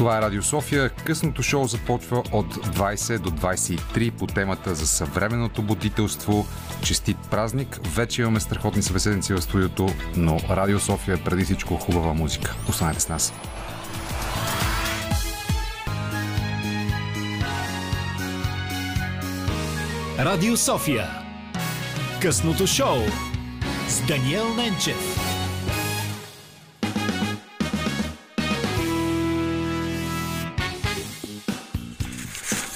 Това е Радио София. Късното шоу започва от 20 до 23 по темата за съвременното будителство. Честит празник. Вече имаме страхотни събеседници в студиото, но Радио София е преди всичко хубава музика. Останете с нас. Радио София. Късното шоу с Даниел Ненчев.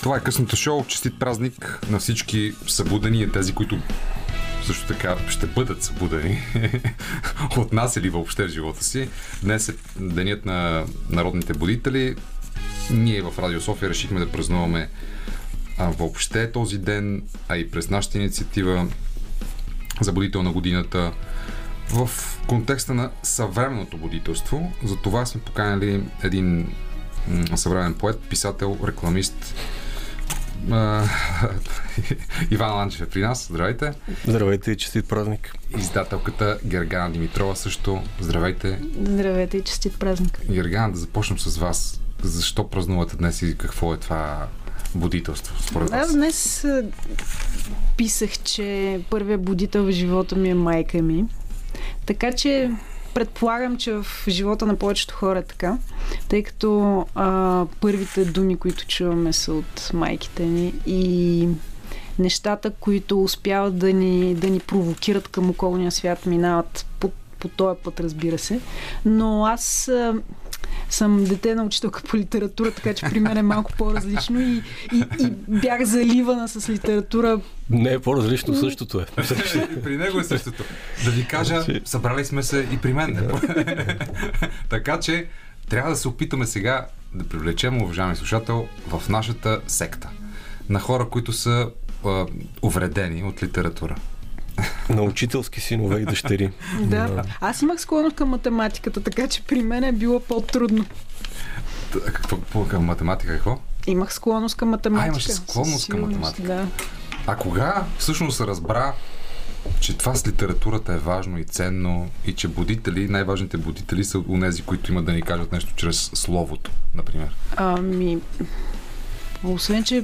Това е късното шоу. Честит празник на всички събудени и тези, които също така ще бъдат събудени от нас или въобще в живота си. Днес е денят на народните будители. Ние в Радио София решихме да празнуваме а, въобще този ден, а и през нашата инициатива за будител на годината в контекста на съвременното будителство. За това сме поканали един м, съвременен поет, писател, рекламист, а, Иван Ланчев е при нас. Здравейте. Здравейте и честит празник. Издателката Гергана Димитрова също. Здравейте. Здравейте и честит празник. Гергана, да започнем с вас. Защо празнувате днес и какво е това будителство според вас? Аз днес писах, че първият будител в живота ми е майка ми. Така че предполагам, че в живота на повечето хора е така, тъй като а, първите думи, които чуваме са от майките ни и нещата, които успяват да ни, да ни провокират към околния свят, минават по, по този път, разбира се. Но аз съм дете на учителка по литература, така че при мен е малко по-различно и, и, и бях заливана с литература. Не е по-различно, същото е. при него е същото. Да ви кажа, събрали сме се и при мен. така че трябва да се опитаме сега да привлечем, уважаеми слушател, в нашата секта на хора, които са а, увредени от литература. На учителски синове и дъщери. Да. Аз имах склонност към математиката, така че при мен е било по-трудно. Какво към математика? Какво? Имах склонност към математика. А, имаш склонност към математика. Да. А кога всъщност се разбра, че това с литературата е важно и ценно и че будители, най-важните будители са унези, които имат да ни кажат нещо чрез словото, например? Ами, освен, че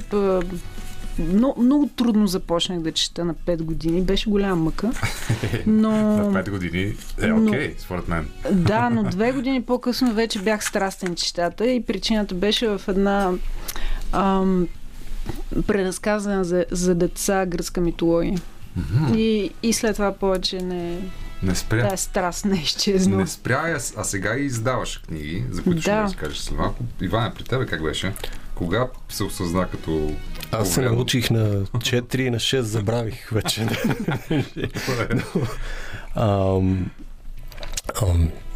много, много трудно започнах да чета на 5 години. Беше голяма мъка. Но... на 5 години е окей, okay, според мен. Да, но две години по-късно вече бях страстен читата и причината беше в една ам, преразказана за, за деца гръцка митология. Mm-hmm. И, и след това повече не, не спря. Да, страст не изчезна. Не спря, а сега и издаваш книги, за които да. ще разкажеш след малко. Иван, при тебе как беше? Кога се осъзна като... Аз се научих на 4 и на 6 забравих вече.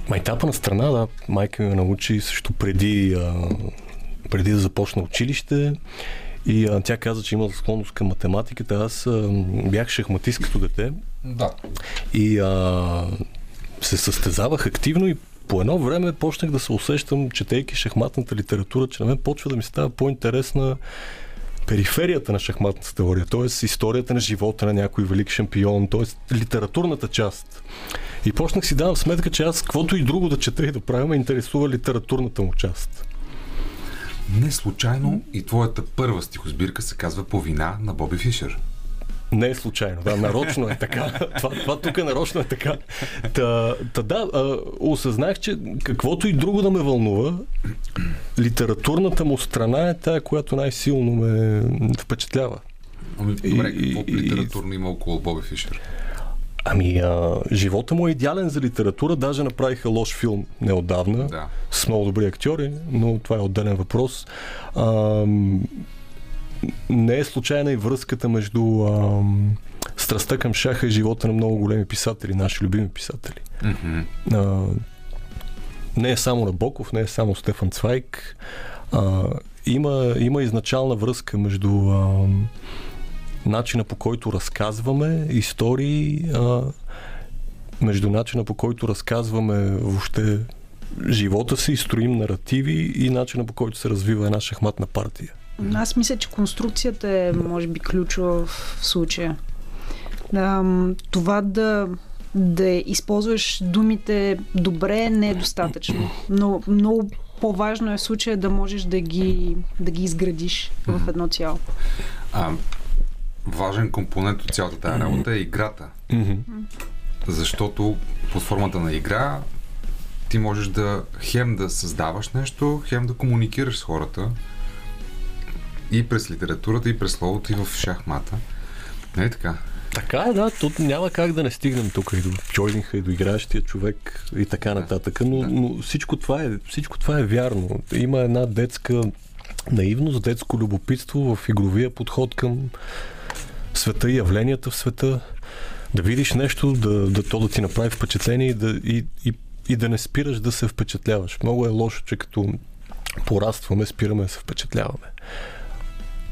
Майтапа на страна, да, майка ми ме научи също преди, а, преди да започна училище. И а, тя каза, че има склонност към математиката. Аз а, бях шахматист като дете. Да. И а, се състезавах активно и по едно време почнах да се усещам, четейки шахматната литература, че на мен почва да ми става по-интересна периферията на шахматната теория, т.е. историята на живота на някой велик шампион, т.е. литературната част. И почнах си давам сметка, че аз каквото и друго да чета и да правя, ме интересува литературната му част. Не случайно и твоята първа стихосбирка се казва По вина на Боби Фишер. Не е случайно, да, нарочно е така. това, това тук е нарочно е така. Та, та да, а, осъзнах, че каквото и друго да ме вълнува, литературната му страна е тая, която най-силно ме впечатлява. Ами, добре, какво и, литературно има около Боби Фишер? Ами, а, живота му е идеален за литература. Даже направиха лош филм неодавна да. с много добри актьори, но това е отделен въпрос. А, не е случайна и връзката между а, страстта към шаха и живота на много големи писатели, наши любими писатели. Mm-hmm. А, не е само Набоков, не е само Стефан Цвайк. А, има, има изначална връзка между а, начина по който разказваме истории, а, между начина по който разказваме въобще живота си, строим наративи и начина по който се развива една шахматна партия. Аз мисля, че конструкцията е, може би, ключова в случая. А, това да да използваш думите добре не е достатъчно. Но много по-важно е в случая да можеш да ги, да ги изградиш в едно цяло. А, важен компонент от цялата тази работа е играта. Защото под формата на игра ти можеш да хем да създаваш нещо, хем да комуникираш с хората и през литературата, и през словото, и в шахмата. Не е така? Така е, да, тут няма как да не стигнем тук и до чойдинга, и до играещия човек и така нататък, но, да. но всичко, това е, всичко това е вярно. Има една детска наивност, детско любопитство в игровия подход към света и явленията в света. Да видиш нещо, да, да то да ти направи впечатление и да, и, и, и да не спираш да се впечатляваш. Много е лошо, че като порастваме, спираме да се впечатляваме.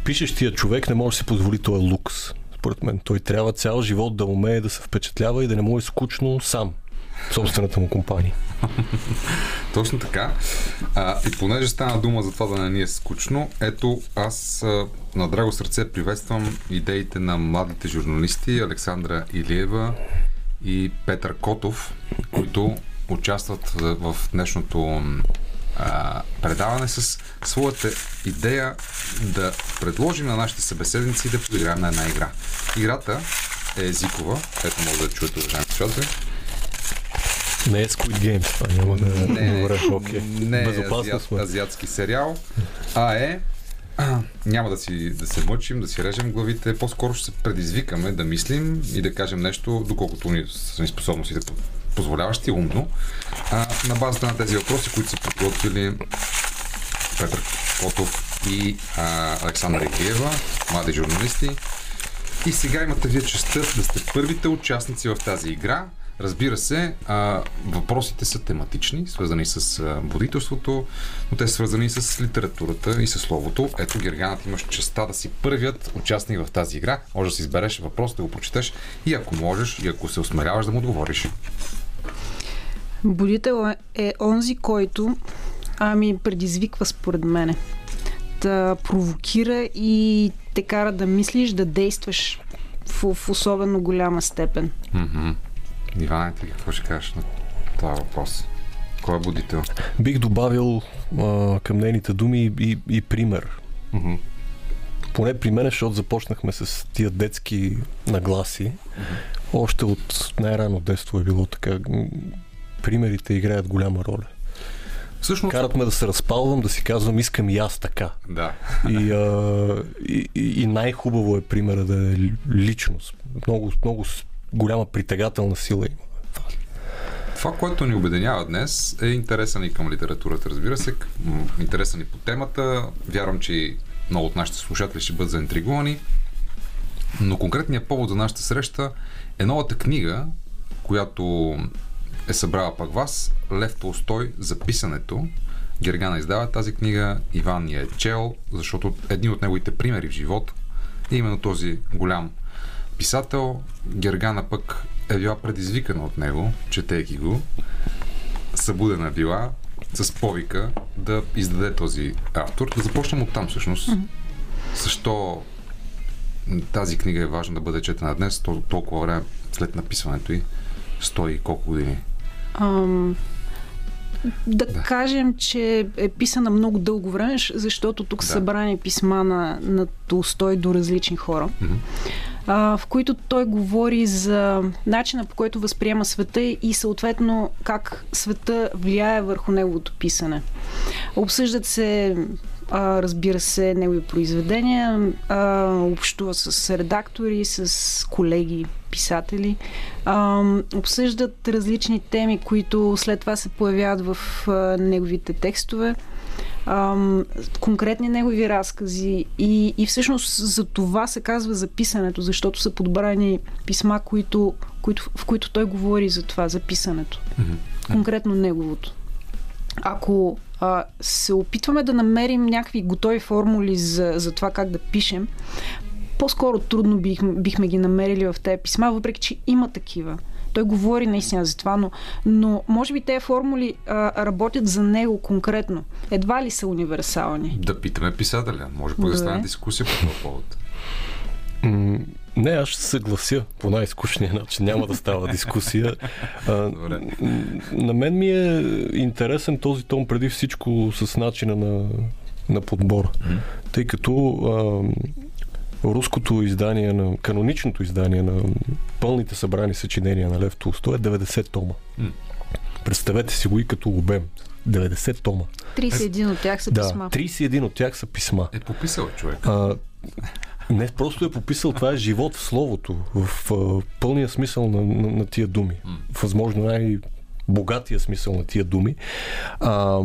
Пишещия човек не може да си позволи този лукс. Според мен той трябва цял живот да умее да се впечатлява и да не му е скучно сам собствената му компания. Точно така. А, и понеже стана дума за това да не ни е скучно, ето аз а, на драго сърце приветствам идеите на младите журналисти Александра Илиева и Петър Котов, които участват в днешното а, предаване с своята идея да предложим на нашите събеседници да поиграем на една игра. Играта е езикова, ето може да чуете, уважаеми слушатели. Не е Squid Games, това няма да... Не, Добре, окей. не е азиат, азиатски сериал, а е няма да, си, да се мъчим, да си режем главите, по-скоро ще се предизвикаме да мислим и да кажем нещо, доколкото ни са ни способностите позволяващи умно, а, на базата на тези въпроси, които са подготвили Петър Котов и а, Александър Игиева, млади журналисти. И сега имате вие честа да сте първите участници в тази игра. Разбира се, а, въпросите са тематични, свързани с а, будителството, но те са свързани с литературата и с словото. Ето, Герганът имаш честа да си първият участник в тази игра. Може да си избереш въпрос, да го прочетеш и ако можеш, и ако се осмеляваш да му отговориш. Будител е- е онзи, който ами предизвиква според мене. Да провокира и те кара да мислиш, да действаш в, в особено голяма степен. Мгм. Иване, ти какво ще кажеш на това въпрос? Кой е будител? Бих добавил а, към нейните думи и, и, и пример. Мгм. Поне при мен, защото започнахме с тия детски нагласи. Още от най-рано детство е било така. Примерите играят голяма роля. Всъщност, Карат ме да се разпалвам, да си казвам, искам и аз така. да. И, а, и, и, и най-хубаво е примера да е ли- личност. Много, много голяма притегателна сила има. Това, което ни обединява днес е интереса ни към литературата, разбира се, интереса ни по темата. Вярвам, че и много от нашите слушатели ще бъдат заинтригувани. Но конкретният повод за нашата среща е новата книга, която е събрала пак вас, Лев Толстой за писането. Гергана издава тази книга, Иван ни е чел, защото един от неговите примери в живота е именно този голям писател. Гергана пък е била предизвикана от него, четейки го. Събудена била с повика да издаде този автор. Да започнем от там всъщност. Защо тази книга е важна да бъде четена днес, тол- толкова време след написването й, стои колко години? Ам, да, Да. кажем, че е писана много дълго време, защото тук Да. са събрани писма на, на Толстой до различни хора, Мгм. а, в които той говори за начина по който възприема света и съответно как света влияе върху неговото писане. Обсъждат се а, разбира се, негови произведения, а, общува с редактори, с колеги, писатели, а, обсъждат различни теми, които след това се появяват в а, неговите текстове, конкретни негови разкази и, и всъщност за това се казва за писането, защото са подбрани писма, които, които, в които той говори за това, за писането. Конкретно неговото. Ако а, се опитваме да намерим някакви готови формули за, за това как да пишем, по-скоро трудно бих, бихме ги намерили в тези писма, въпреки че има такива. Той говори наистина за това, но, но може би тези формули а, работят за него конкретно. Едва ли са универсални. Да питаме писателя. Може пък да стане дискусия по този повод. Не, аз ще се съглася по най-скучния начин. Няма да става дискусия. А, на мен ми е интересен този тон преди всичко с начина на, на подбор. Тъй като а, руското издание, на каноничното издание на пълните събрани съчинения на Лев Толстой е 90 тома. М. Представете си го и като обем. 90 тома. 31 от тях са Да, писма. 31 от тях са писма. Е пописал човек. А, не просто е пописал, това е живот в словото, в а, пълния смисъл на, на, на тия думи. Възможно най-богатия смисъл на тия думи. А,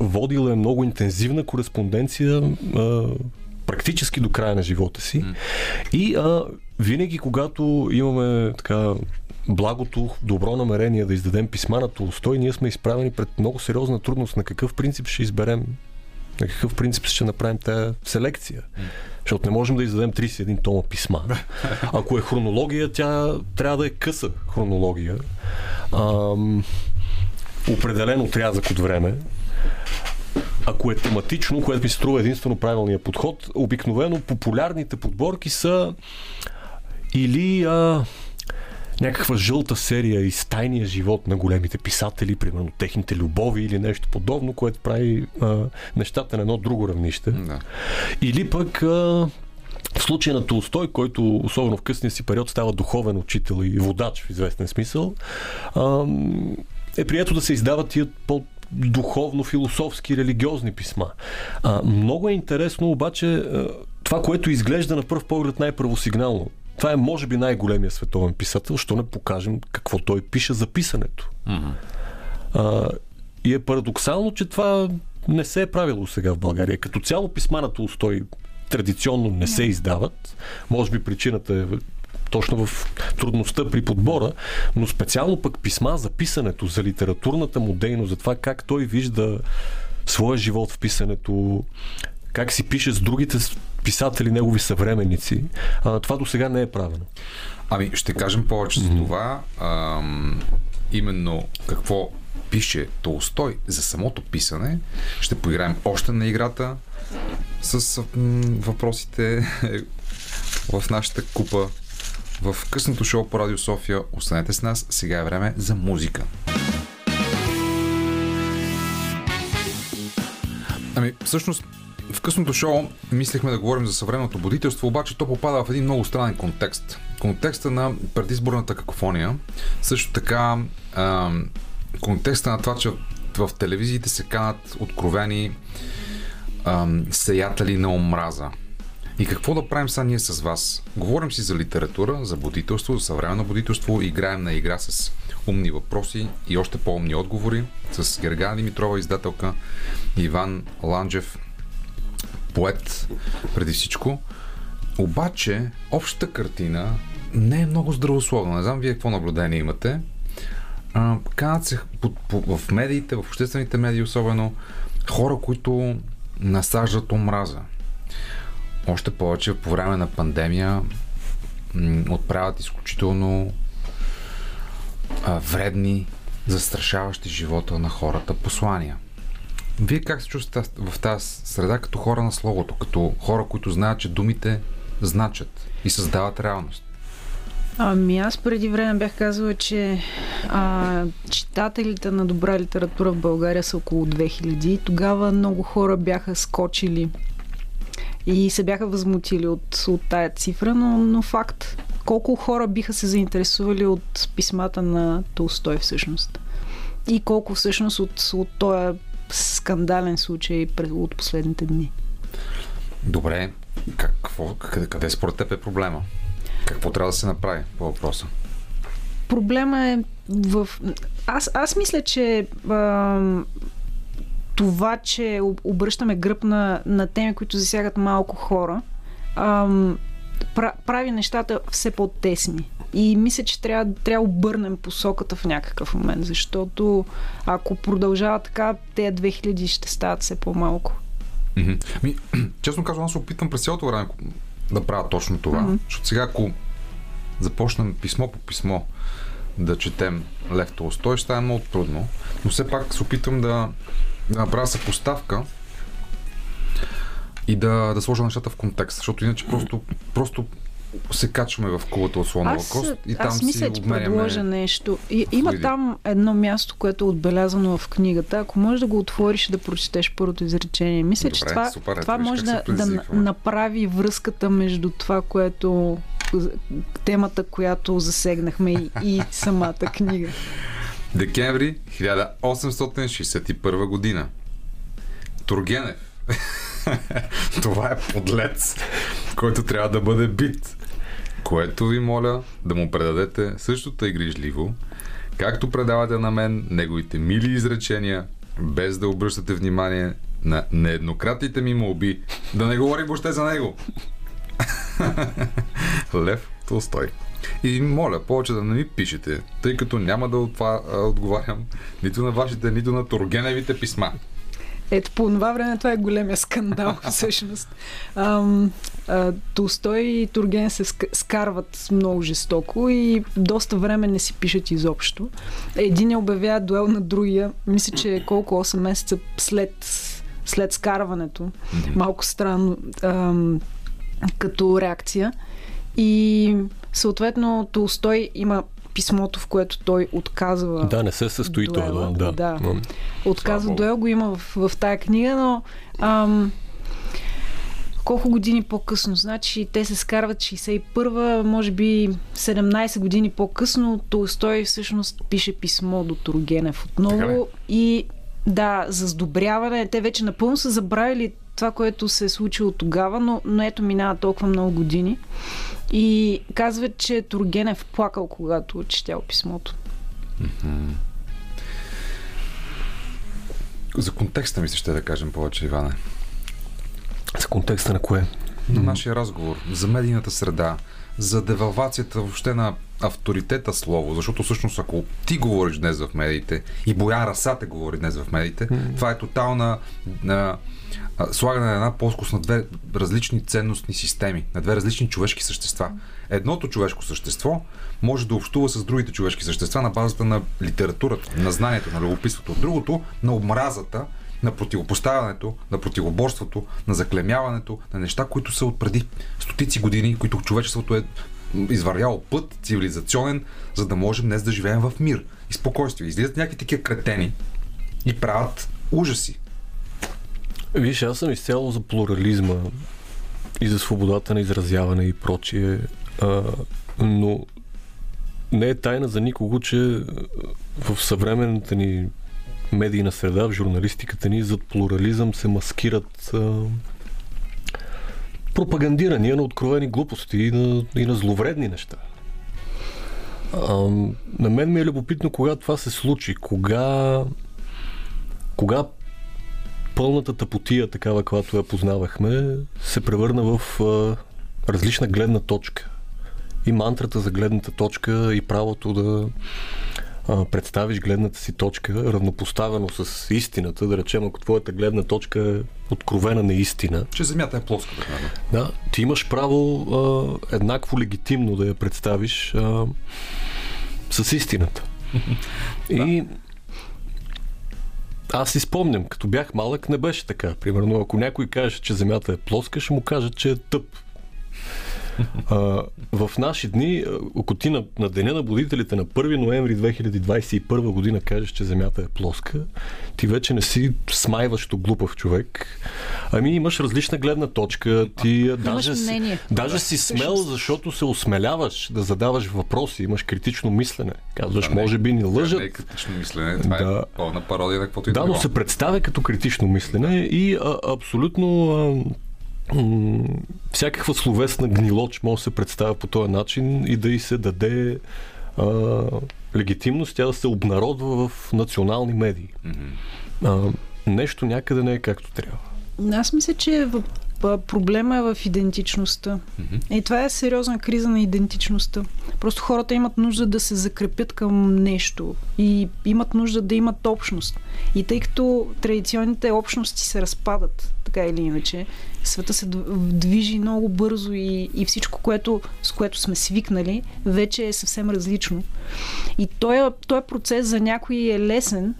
водил е много интензивна кореспонденция а, практически до края на живота си. И а, винаги, когато имаме така благото, добро намерение да издадем писма на Толстой, ние сме изправени пред много сериозна трудност на какъв принцип ще изберем на какъв принцип ще направим тази селекция. Защото не можем да издадем 31 тома писма. Ако е хронология, тя трябва да е къса хронология. Ам, определен отрязък от време. Ако е тематично, което ми се струва единствено правилния подход, обикновено популярните подборки са или а, някаква жълта серия из тайния живот на големите писатели, примерно техните любови или нещо подобно, което прави а, нещата на едно друго равнище. Да. Или пък а, в случая на Толстой, който особено в късния си период става духовен учител и водач в известен смисъл, а, е прието да се издават тия по духовно-философски, религиозни писма. А, много е интересно обаче това, което изглежда на пръв поглед най-правосигнално. Това е, може би, най-големия световен писател, що не покажем какво той пише за писането. А, и е парадоксално, че това не се е правило сега в България. Като цяло писма на Толстой традиционно не се издават. Може би причината е точно в трудността при подбора, но специално пък писма за писането, за литературната му дейност, за това как той вижда своя живот в писането, как си пише с другите писатели, негови съвременници. А, това до сега не е правено. Ами, ще кажем повече за това. Ам, именно какво пише Толстой за самото писане. Ще поиграем още на играта с въпросите в нашата купа в късното шоу по Радио София. Останете с нас. Сега е време за музика. Ами, всъщност, в късното шоу мислехме да говорим за съвременното будителство, обаче то попада в един много странен контекст. Контекста на предизборната какофония. Също така, ам, контекста на това, че в телевизиите се канат откровени ам, сеятели на омраза. И какво да правим сега ние с вас? Говорим си за литература, за будителство, за съвременно будителство, играем на игра с умни въпроси и още по-умни отговори с Гергана Димитрова, издателка, Иван Ланджев, поет преди всичко. Обаче, общата картина не е много здравословна. Не знам вие какво наблюдение имате. Канат се в медиите, в обществените медии особено, хора, които насаждат омраза. Още повече по време на пандемия отправят изключително а, вредни, застрашаващи живота на хората послания. Вие как се чувствате в тази среда като хора на словото, като хора, които знаят, че думите значат и създават реалност? Ами аз преди време бях казала, че а, читателите на добра литература в България са около 2000 и тогава много хора бяха скочили и се бяха възмутили от, от тая цифра, но, но факт. Колко хора биха се заинтересували от писмата на Толстой всъщност? И колко всъщност от, от този скандален случай от последните дни? Добре, какво, къде, къде според теб е проблема? Какво трябва да се направи по въпроса? Проблема е в... Аз, аз мисля, че а, това, че об- обръщаме гръб на, на теми, които засягат малко хора, а, прави нещата все по-тесни. И мисля, че трябва, трябва да обърнем посоката в някакъв момент, защото ако продължава така, тези 2000 ще стават все по-малко. Ми, честно казвам, аз се опитвам през цялото време да правя точно това. Мгм. Защото сега, ако започнем писмо по писмо да четем Лев Толстой, ще стане много трудно. Но все пак се опитвам да, да направя съпоставка и да, да сложа нещата в контекст. Защото иначе просто, просто се качваме в кулата от слонова Аз, кост и там аз мисля, си обменяме... предложа нещо. И, има там едно място, което е отбелязано в книгата. Ако можеш да го отвориш и да прочетеш първото изречение. Мисля, че Добре, това, супер, това виж може да, да направи връзката между това, което темата, която засегнахме и, и самата книга. Декември 1861 година. Тургенев. Това е подлец, който трябва да бъде бит. Което ви моля да му предадете същото и грижливо, както предавате на мен неговите мили изречения, без да обръщате внимание на нееднократните ми молби, да не говори въобще за него. Лев Толстой. И моля, повече да не ми пишете, тъй като няма да отва, а, отговарям нито на вашите, нито на Тургеневите писма. Ето по това време това е големия скандал, всъщност. Ам, а, Толстой и Турген се ск- скарват много жестоко и доста време не си пишат изобщо. Един обявява дуел на другия, мисля, че е колко 8 месеца след, след скарването. Малко странно ам, като реакция. И съответно Толстой има писмото, в което той отказва Да, не се състои това. Да, да. М. Отказва Слава дуел го има в, в тая книга, но ам, колко години по-късно? Значи те се скарват 61-а, може би 17 години по-късно Толстой всъщност пише писмо до Тургенев Така отново и да, за сдобряване. Те вече напълно са забравили това, което се е случило тогава, но, но ето минава толкова много години. И казва, че Тургенев плакал, когато четял писмото. За контекста ми се ще да кажем повече, Иване. За контекста на кое? На нашия разговор, за медийната среда, за девалвацията въобще на авторитета слово, защото всъщност ако ти говориш днес в медиите и Боян Расате говори днес в медиите, това е тотална на, а, слагане на една плоскост на две различни ценностни системи, на две различни човешки същества. Едното човешко същество може да общува с другите човешки същества на базата на литературата, на знанието, на любопитството. Другото на омразата, на противопоставянето, на противоборството, на заклемяването, на неща, които са от преди стотици години, които човечеството е извървяло път, цивилизационен, за да можем днес да живеем в мир и спокойствие. Излизат някакви такива кретени и правят ужаси. Виж, аз съм изцяло за плурализма и за свободата на изразяване и прочие, а, но не е тайна за никого, че в съвременната ни медийна среда, в журналистиката ни, зад плурализъм се маскират а, пропагандирания на откровени глупости и на, и на зловредни неща. А, на мен ми е любопитно кога това се случи, кога, кога пълната тъпотия, такава, която я познавахме, се превърна в а, различна гледна точка. И мантрата за гледната точка и правото да а, представиш гледната си точка равнопоставено с истината, да речем, ако твоята гледна точка е откровена неистина, Че земята е плоска, примерно. да, ти имаш право а, еднакво легитимно да я представиш а, с истината. И аз си спомням, като бях малък, не беше така. Примерно, ако някой каже, че Земята е плоска, ще му кажат, че е тъп. А, в наши дни, ако ти на, на Деня на будителите на 1 ноември 2021 година кажеш, че Земята е плоска, ти вече не си смайващо глупав човек. Ами имаш различна гледна точка. Ти а, даже, си, даже си смел, защото се осмеляваш да задаваш въпроси, имаш критично мислене. Казваш, е- може би ни лъжат. Не е критично мислене, това Да. е пълна пародия на каквото и Да, но било. се представя като критично мислене и а, абсолютно а, всякаква словесна гнилоч може да се представя по този начин и да й се даде а, легитимност, тя да се обнародва в национални медии. Мгм. А, нещо някъде не е както трябва. Аз мисля, че в, а, проблема е в идентичността. И това е сериозна криза на идентичността. Просто хората имат нужда да се закрепят към нещо и имат нужда да имат общност. И тъй като традиционните общности се разпадат, така или иначе, света се дв- движи много бързо и, и всичко, което, с което сме свикнали, вече е съвсем различно. И този, този процес за някои е лесен,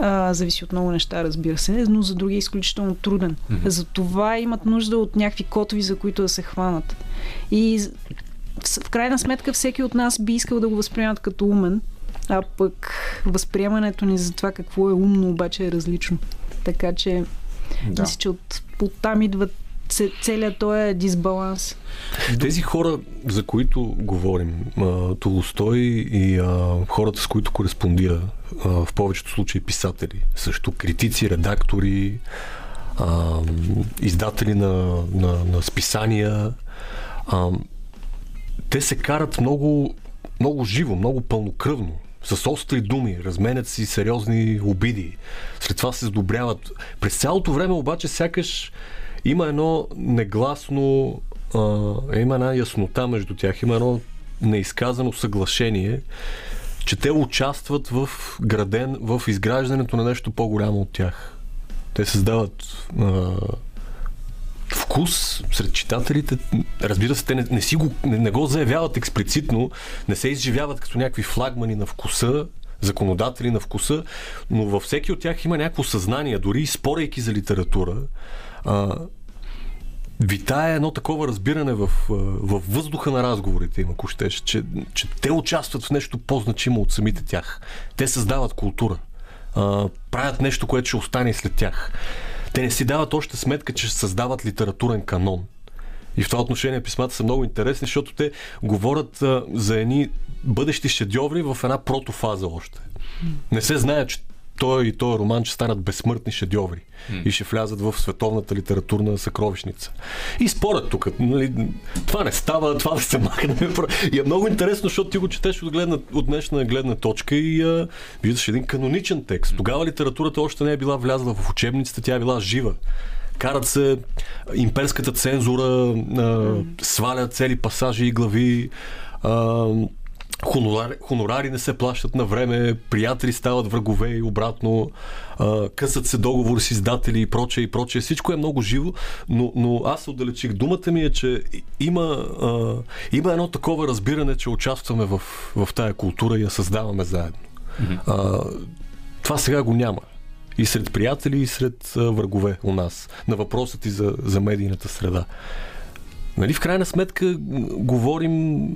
а, зависи от много неща, разбира се, но за други е изключително труден. Мгм. За това имат нужда от някакви котови, за които да се хванат. И в, в крайна сметка всеки от нас би искал да го възприемат като умен, а пък възприемането ни за това какво е умно обаче е различно. Така че Да. мисля, че от, от там идва це- целият този дисбаланс. Тези хора, за които говорим, Толстой и а, хората, с които кореспондира, а, в повечето случаи писатели, също критици, редактори, а, издатели на, на, на списания, а, те се карат много, много живо, много пълнокръвно, с остри думи, разменят си сериозни обиди. След това се сдобряват. През цялото време обаче сякаш има едно негласно, а, има една яснота между тях, има едно неизказано съглашение, че те участват в граден, в изграждането на нещо по-голямо от тях. Те създават а, вкус сред читателите. Разбира се, те не, не, си го, не, не го заявяват експлицитно, не се изживяват като някакви флагмани на вкуса, законодатели на вкуса, но във всеки от тях има някакво съзнание, дори спорейки за литература. А, витае едно такова разбиране в, в въздуха на разговорите им, ако щеш, че, че те участват в нещо по-значимо от самите тях. Те създават култура. А, правят нещо, което ще остане след тях. Те не си дават още сметка, че създават литературен канон. И в това отношение писмата са много интересни, защото те говорят а, за едни бъдещи шедьоври в една протофаза още. Не се знае, че той и този роман ще станат безсмъртни шедьоври и ще влязат в световната литературна съкровищница. И според тук, нали, това не става, това да се махне. И е много интересно, защото ти го четеш от, гледна, от днешна гледна точка и а, виждаш един каноничен текст. Тогава литературата още не е била влязла в учебниците, тя е била жива. Карат се имперската цензура, а, свалят цели пасажи и глави, а, хонорари, хонорари не се плащат на време, приятели стават врагове и обратно, а, късат се договори с издатели и прочее и прочее. Всичко е много живо, но, но аз отдалечих. Думата ми е, че има, а, има едно такова разбиране, че участваме в, в тая култура и я създаваме заедно. А, това сега го няма. И сред приятели, и сред а, врагове у нас. На въпросът ти за, за медийната среда. Нали, в крайна сметка говорим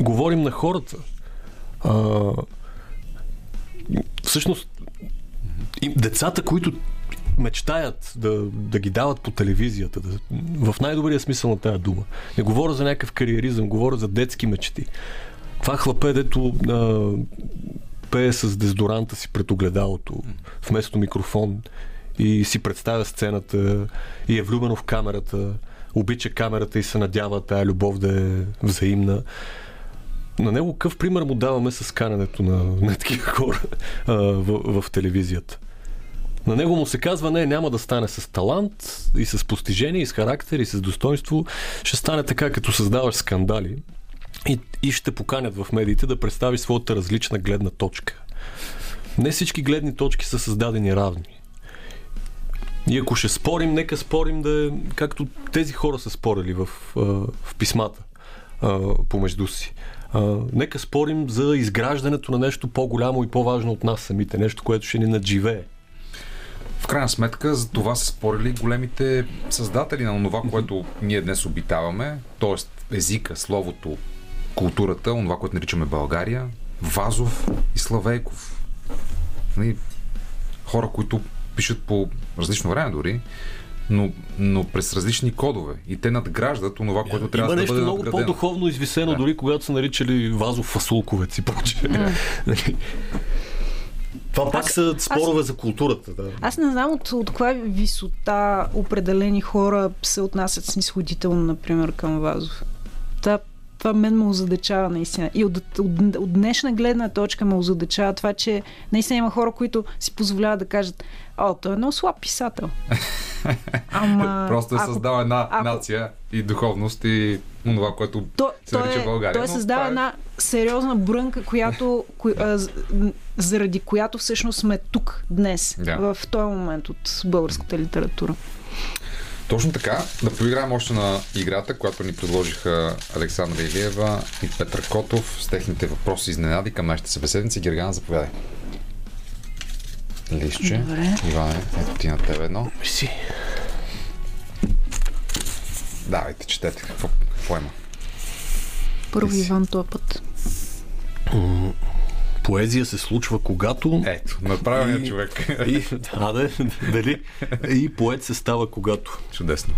говорим на хората. А, всъщност, децата, които мечтаят да, да ги дават по телевизията, да, в най-добрия смисъл на тази дума. Не говоря за някакъв кариеризъм, говоря за детски мечти. Това хлапе, дето а, пее с дезодоранта си пред огледалото, вместо микрофон и си представя сцената и е влюбено в камерата, обича камерата и се надява тая любов да е взаимна. На него какъв пример му даваме с канането на, на такива хора а, в, в телевизията? На него му се казва, не, няма да стане с талант и с постижение, и с характер, и с достоинство. Ще стане така, като създаваш скандали и, и ще поканят в медиите да представи своята различна гледна точка. Не всички гледни точки са създадени равни. И ако ще спорим, нека спорим да е както тези хора са спорили в, в писмата помежду си. Нека спорим за изграждането на нещо по-голямо и по-важно от нас самите. Нещо, което ще ни надживее. В крайна сметка за това са спорили големите създатели на това, което ние днес обитаваме, т.е. езика, словото, културата, това, което наричаме България, Вазов и Славейков. Нали, Хора, които пишат по различно време дори, но, но през различни кодове. И те надграждат онова, което трябва Има да нещо бъде много надградено. по-духовно извисено, Да. дори когато са наричали вазов фасулковец и прочее. Нали? Това пак са спорове за културата. Да. Аз не знам от, от каква висота определени хора се отнасят снисходително, например, към Вазов. Та, това мен ме озадачава наистина. И от, от, от днешна гледна точка ме озадачава това, че наистина има хора, които си позволяват да кажат О, той е много слаб писател. Ама, Просто е ако- създава една ако- нация и духовност и това, което То, се нарича е, България. той но създава е- една сериозна брънка, която, коя, а, заради която всъщност сме тук днес, Да. в този момент от българската литература. Точно така. Да поиграем още на играта, която ни предложиха Александра Илиева и Петър Котов с техните въпроси и изненади към нашите събеседници. Гергана, заповядай. Листче. Добре. Иване, ето ти на тебе едно. Си. Давайте, четете. Какво, какво има? Първо. Иван този път. Поезия се случва когато... Ето, на правилния И- човек. И, да, да, дали? И поет се става когато. Чудесно.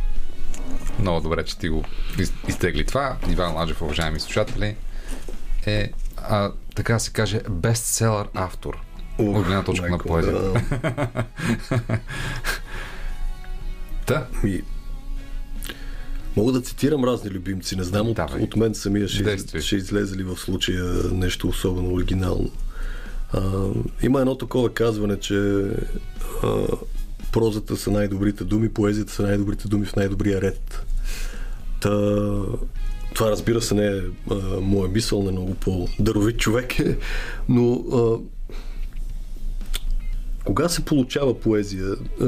Много добре, че ти го из- изтегли това. Иван Ладжев, уважаеми слушатели, е, а, така се каже, бестселър автор. От гледна точка на поезията. да. Та, мога да цитирам разни любимци. Не знам от, Давай. от мен самия ще, Действай. ще излезе ли в случая нещо особено оригинално. А, има едно такова казване, че а, прозата са най-добрите думи, поезията са най-добрите думи в най-добрия ред. Та, това разбира се не е а, моя мисъл, не е много по-даровит човек е, но а, кога се получава поезия? А,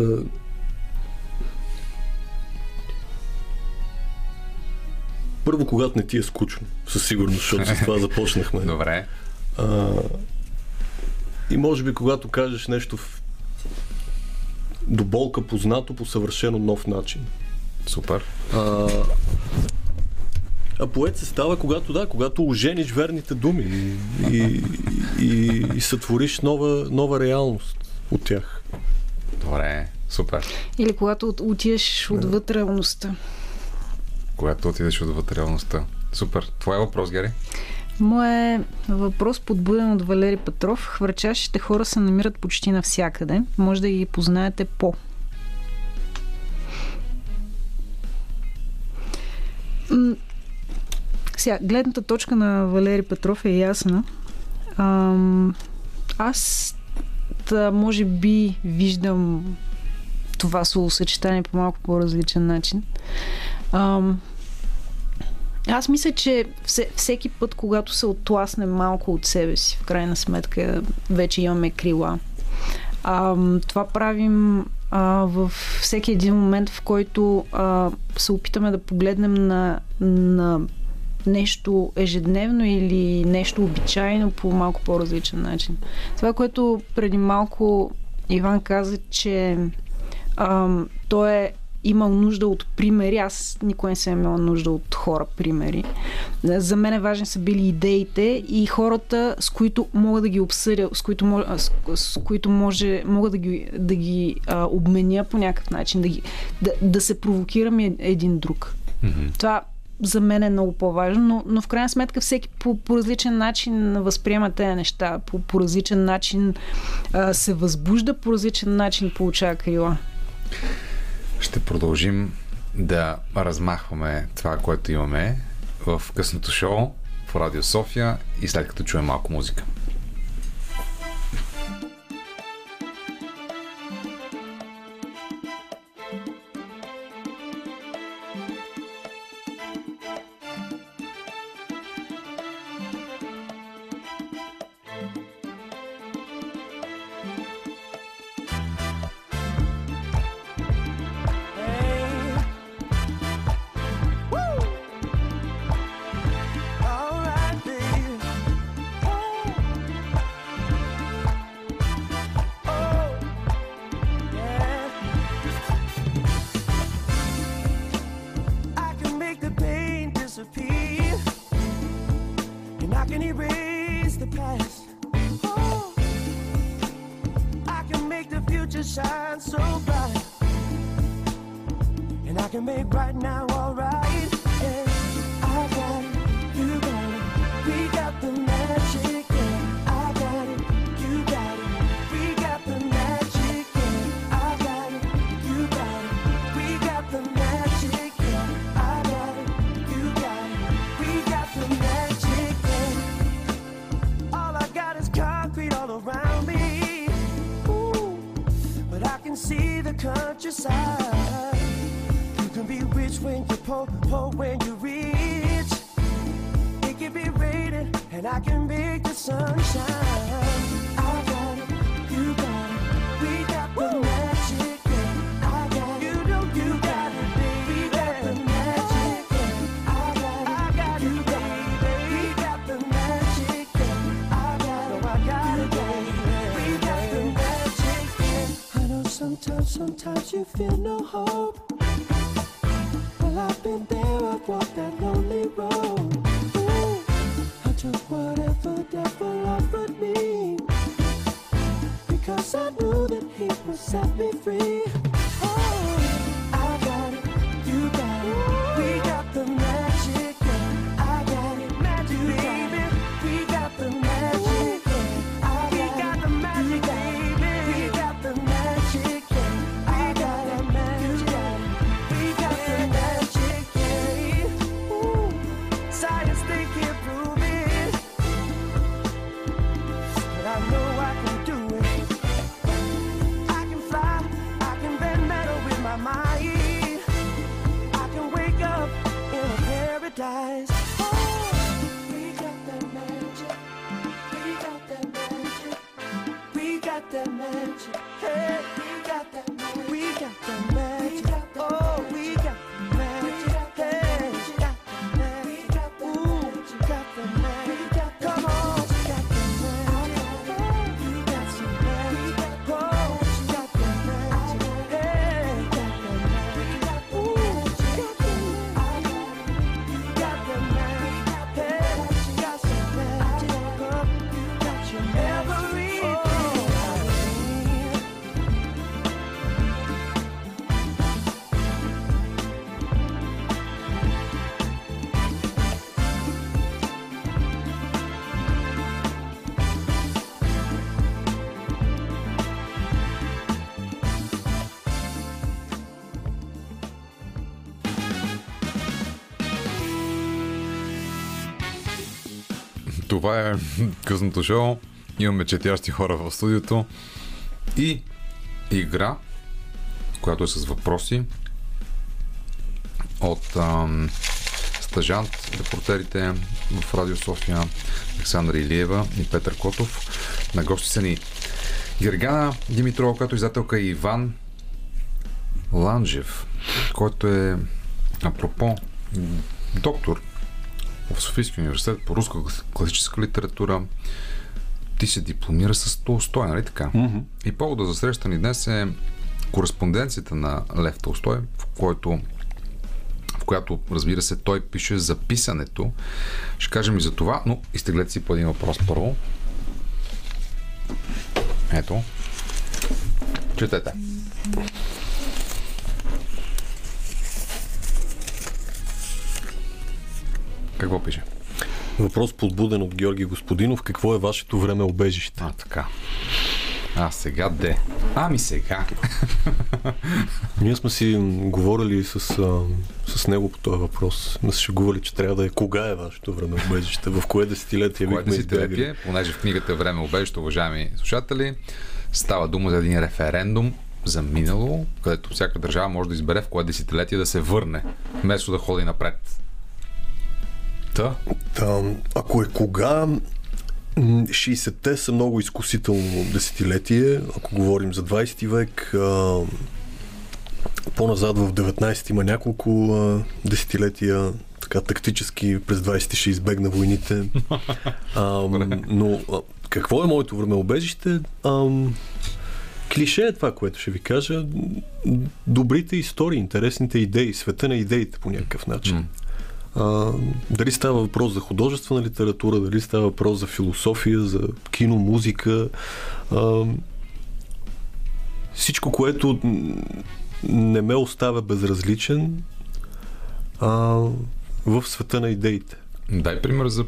Първо, когато не ти е скучно, със сигурност, защото с това започнахме. добре. А, и може би, когато кажеш нещо в... до болка познато по съвършено нов начин. Супер. А, а поет се става, когато да, когато ожениш верните думи и, и, и, и сътвориш нова, нова реалност от тях. Добре. Супер. Или когато от- отидеш отвъд реалността. Когато отидеш отвъд реалността. Супер. Твой въпрос, Гери? Моя въпрос, подбуден от Валери Петров. Хвърчащите хора се намират почти навсякъде. Може да ги познаете по. Сега, гледната точка на Валери Петров е ясна. Ам, аз та, може би виждам това словосъчетание по малко по-различен начин. Ам, аз мисля, че все, всеки път, когато се отласнем малко от себе си, в крайна сметка вече имаме крила. А, това правим а, в всеки един момент, в който а, се опитаме да погледнем на, на нещо ежедневно или нещо обичайно по малко по-различен начин. Това, което преди малко Иван каза, че ам, той е имал нужда от примери. Аз никога не съм имала нужда от хора примери. За мен е важни са били идеите и хората, с които мога да ги обсъдя, с които, мож, с, които може, мога да ги, да ги а, обменя по някакъв начин, да, ги, да, да се провокирам е- един друг. Това за мен е много по-важно, но, но в крайна сметка всеки по, по различен начин възприема тези неща, по, по различен начин а, се възбужда, по различен начин получава крила. Ще продължим да размахваме това, което имаме в късното шоу в Радио София и след като чуем малко музика. Oh. I can make the future shine so bright, and I can make right now countryside. You can be rich when you're poor, poor when you're rich. It can be raining, and I can make the sun shine. Sometimes, sometimes you feel no hope. Well, I've been there, I've walked that lonely road. Ooh, I took whatever devil offered me. Because I knew that he would set me free. Това е късното шоу. Имаме четящи хора в студиото. И игра, която е с въпроси от ам, стажант, репортерите в Радио София Александра Илиева и Петър Котов. На гости са ни Гергана Димитрова, която е издателка и Иван Ланжев, който е апропо доктор в Софийския университет по руска класическа литература. Ти се дипломира с Толстой, нали така? Mm-hmm. И повода за среща ни днес е кореспонденцията на Лев Толстой, в който в която, разбира се, той пише за писането. Ще кажем и за това, но изтеглете си по един въпрос първо. Ето. Четете. Какво пише? Въпрос подбуден от Георги Господинов. Какво е вашето време обежище? А, така. А, сега де? Ами сега. Ние сме си говорили с, а, с него по този въпрос. Сме се шегували, че трябва да е кога е вашето време обежище, в кое десетилетие Кое десетилетие, понеже в книгата Време обеща, уважаеми слушатели, става дума за един референдум за минало, където всяка държава може да избере в кое десетилетие да се върне, вместо да ходи напред. Та, Та, ако е кога, м, 60-те са много изкусително десетилетие. Ако говорим за 20 век, а, по-назад в 19 има няколко а, десетилетия. Така тактически през 20 ще избегна войните. А, но а, какво е моето времеобежище? Ам, клише е това, което ще ви кажа. Добрите истории, интересните идеи, света на идеите по някакъв начин. Дали става въпрос за художествена литература, дали става въпрос за философия, за кино, музика. А, всичко, което не ме оставя безразличен а, в света на идеите. дай пример за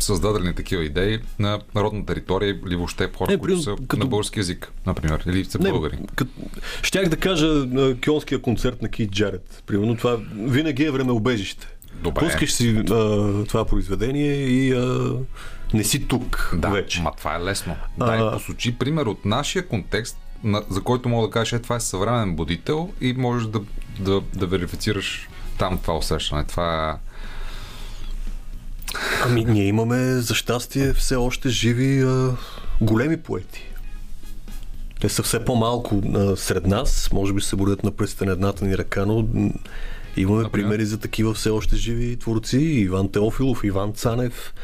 създадени такива идеи на народна територия или въобще хора, Не, които са като- на български язик, например, или са Не, българи. кът, щях да кажа а, кьонския концерт на Кит Джаред. Примерно това винаги е времеобежище. Добре. Пускаш си а, това произведение и а, не си тук Да, вече. ма това е лесно. Дай А- посочи пример от нашия контекст, на, за който мога да кажеш, е, това е съвременен будител и можеш да, да, да верифицираш там това усещане. Това е... Ами ние имаме за щастие все още живи а, големи поети. Те са все по-малко а, сред нас, може би се борят на пръстите на едната ни ръка, но имаме Например? примери за такива все още живи творци. Иван Теофилов, Иван Цанев,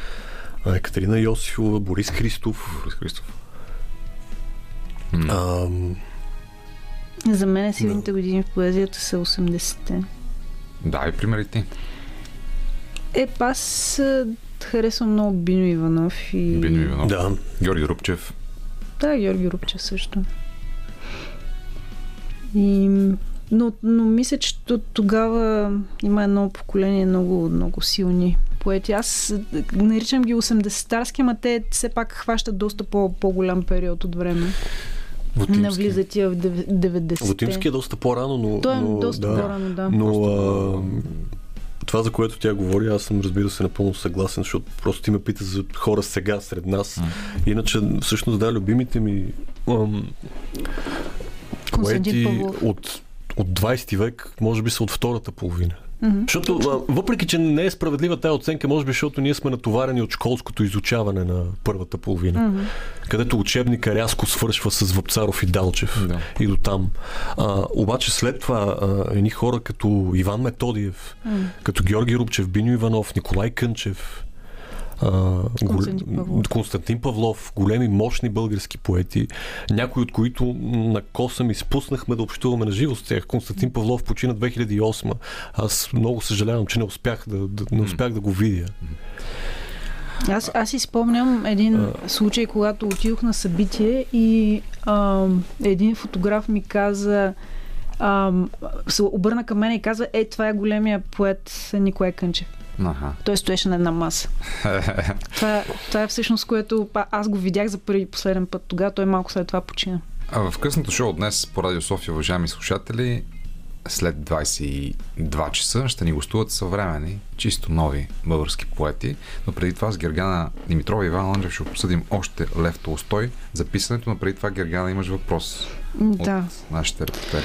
а, Екатерина Йосифова, Борис Христов. Борис Христов. А, За мен силните години в поезията са 80-те. Дай примери ти. Е, аз харесвам много Биньо Иванов и... Биньо Иванов. Да. Георги Рупчев. Да, Георги Рупчев също. И, но, но мисля, че тогава има едно поколение много, много силни поети. Аз наричам ги 80-тарски, ама те все пак хващат доста по, по-голям период от време. Вотински. Навлизат тия в дев- 90-те. Латински е доста по-рано, но... Той е но, доста да, по-рано, да. Но а, това, за което тя говори, аз съм разбира се напълно съгласен, защото просто ти ме пита за хора сега сред нас. Иначе, всъщност, да, любимите ми ам, поети от, от 20 век, може би са от втората половина. Мгм. Защото, въпреки, че не е справедлива тази оценка, може би, защото ние сме натоварени от школското изучаване на първата половина, Мгм. където учебника рязко свършва с Въпцаров и Далчев Да. и до там. А, обаче след това а, едни хора като Иван Методиев, М. като Георги Рубчев, Биньо Иванов, Николай Кънчев, а, Константин Павлов. Константин Павлов, големи, мощни български поети, някои от които на коса ми спуснахме да общуваме на живо с тях. Константин Павлов почина 2008. Аз много съжалявам, че не успях да, да, не успях да го видя. Аз, аз си спомням един случай, когато отидох на събитие и ам, един фотограф ми каза, ам, се обърна към мен и каза, е, това е големия поет Николай Кънчев. Аха. Той стоеше на една маса. това, това е всъщност, което аз го видях за първи и последен път. Тогава той малко след това почина. А в късното шоу днес по Радио София, уважаеми слушатели, след 22 часа ще ни гостуват съвремени, чисто нови български поети. Но преди това с Гергана Димитрова и Иван Ланджев ще обсъдим още Лев Толстой за писането, но преди това Гергана имаш въпрос М, от Да. нашите репортери.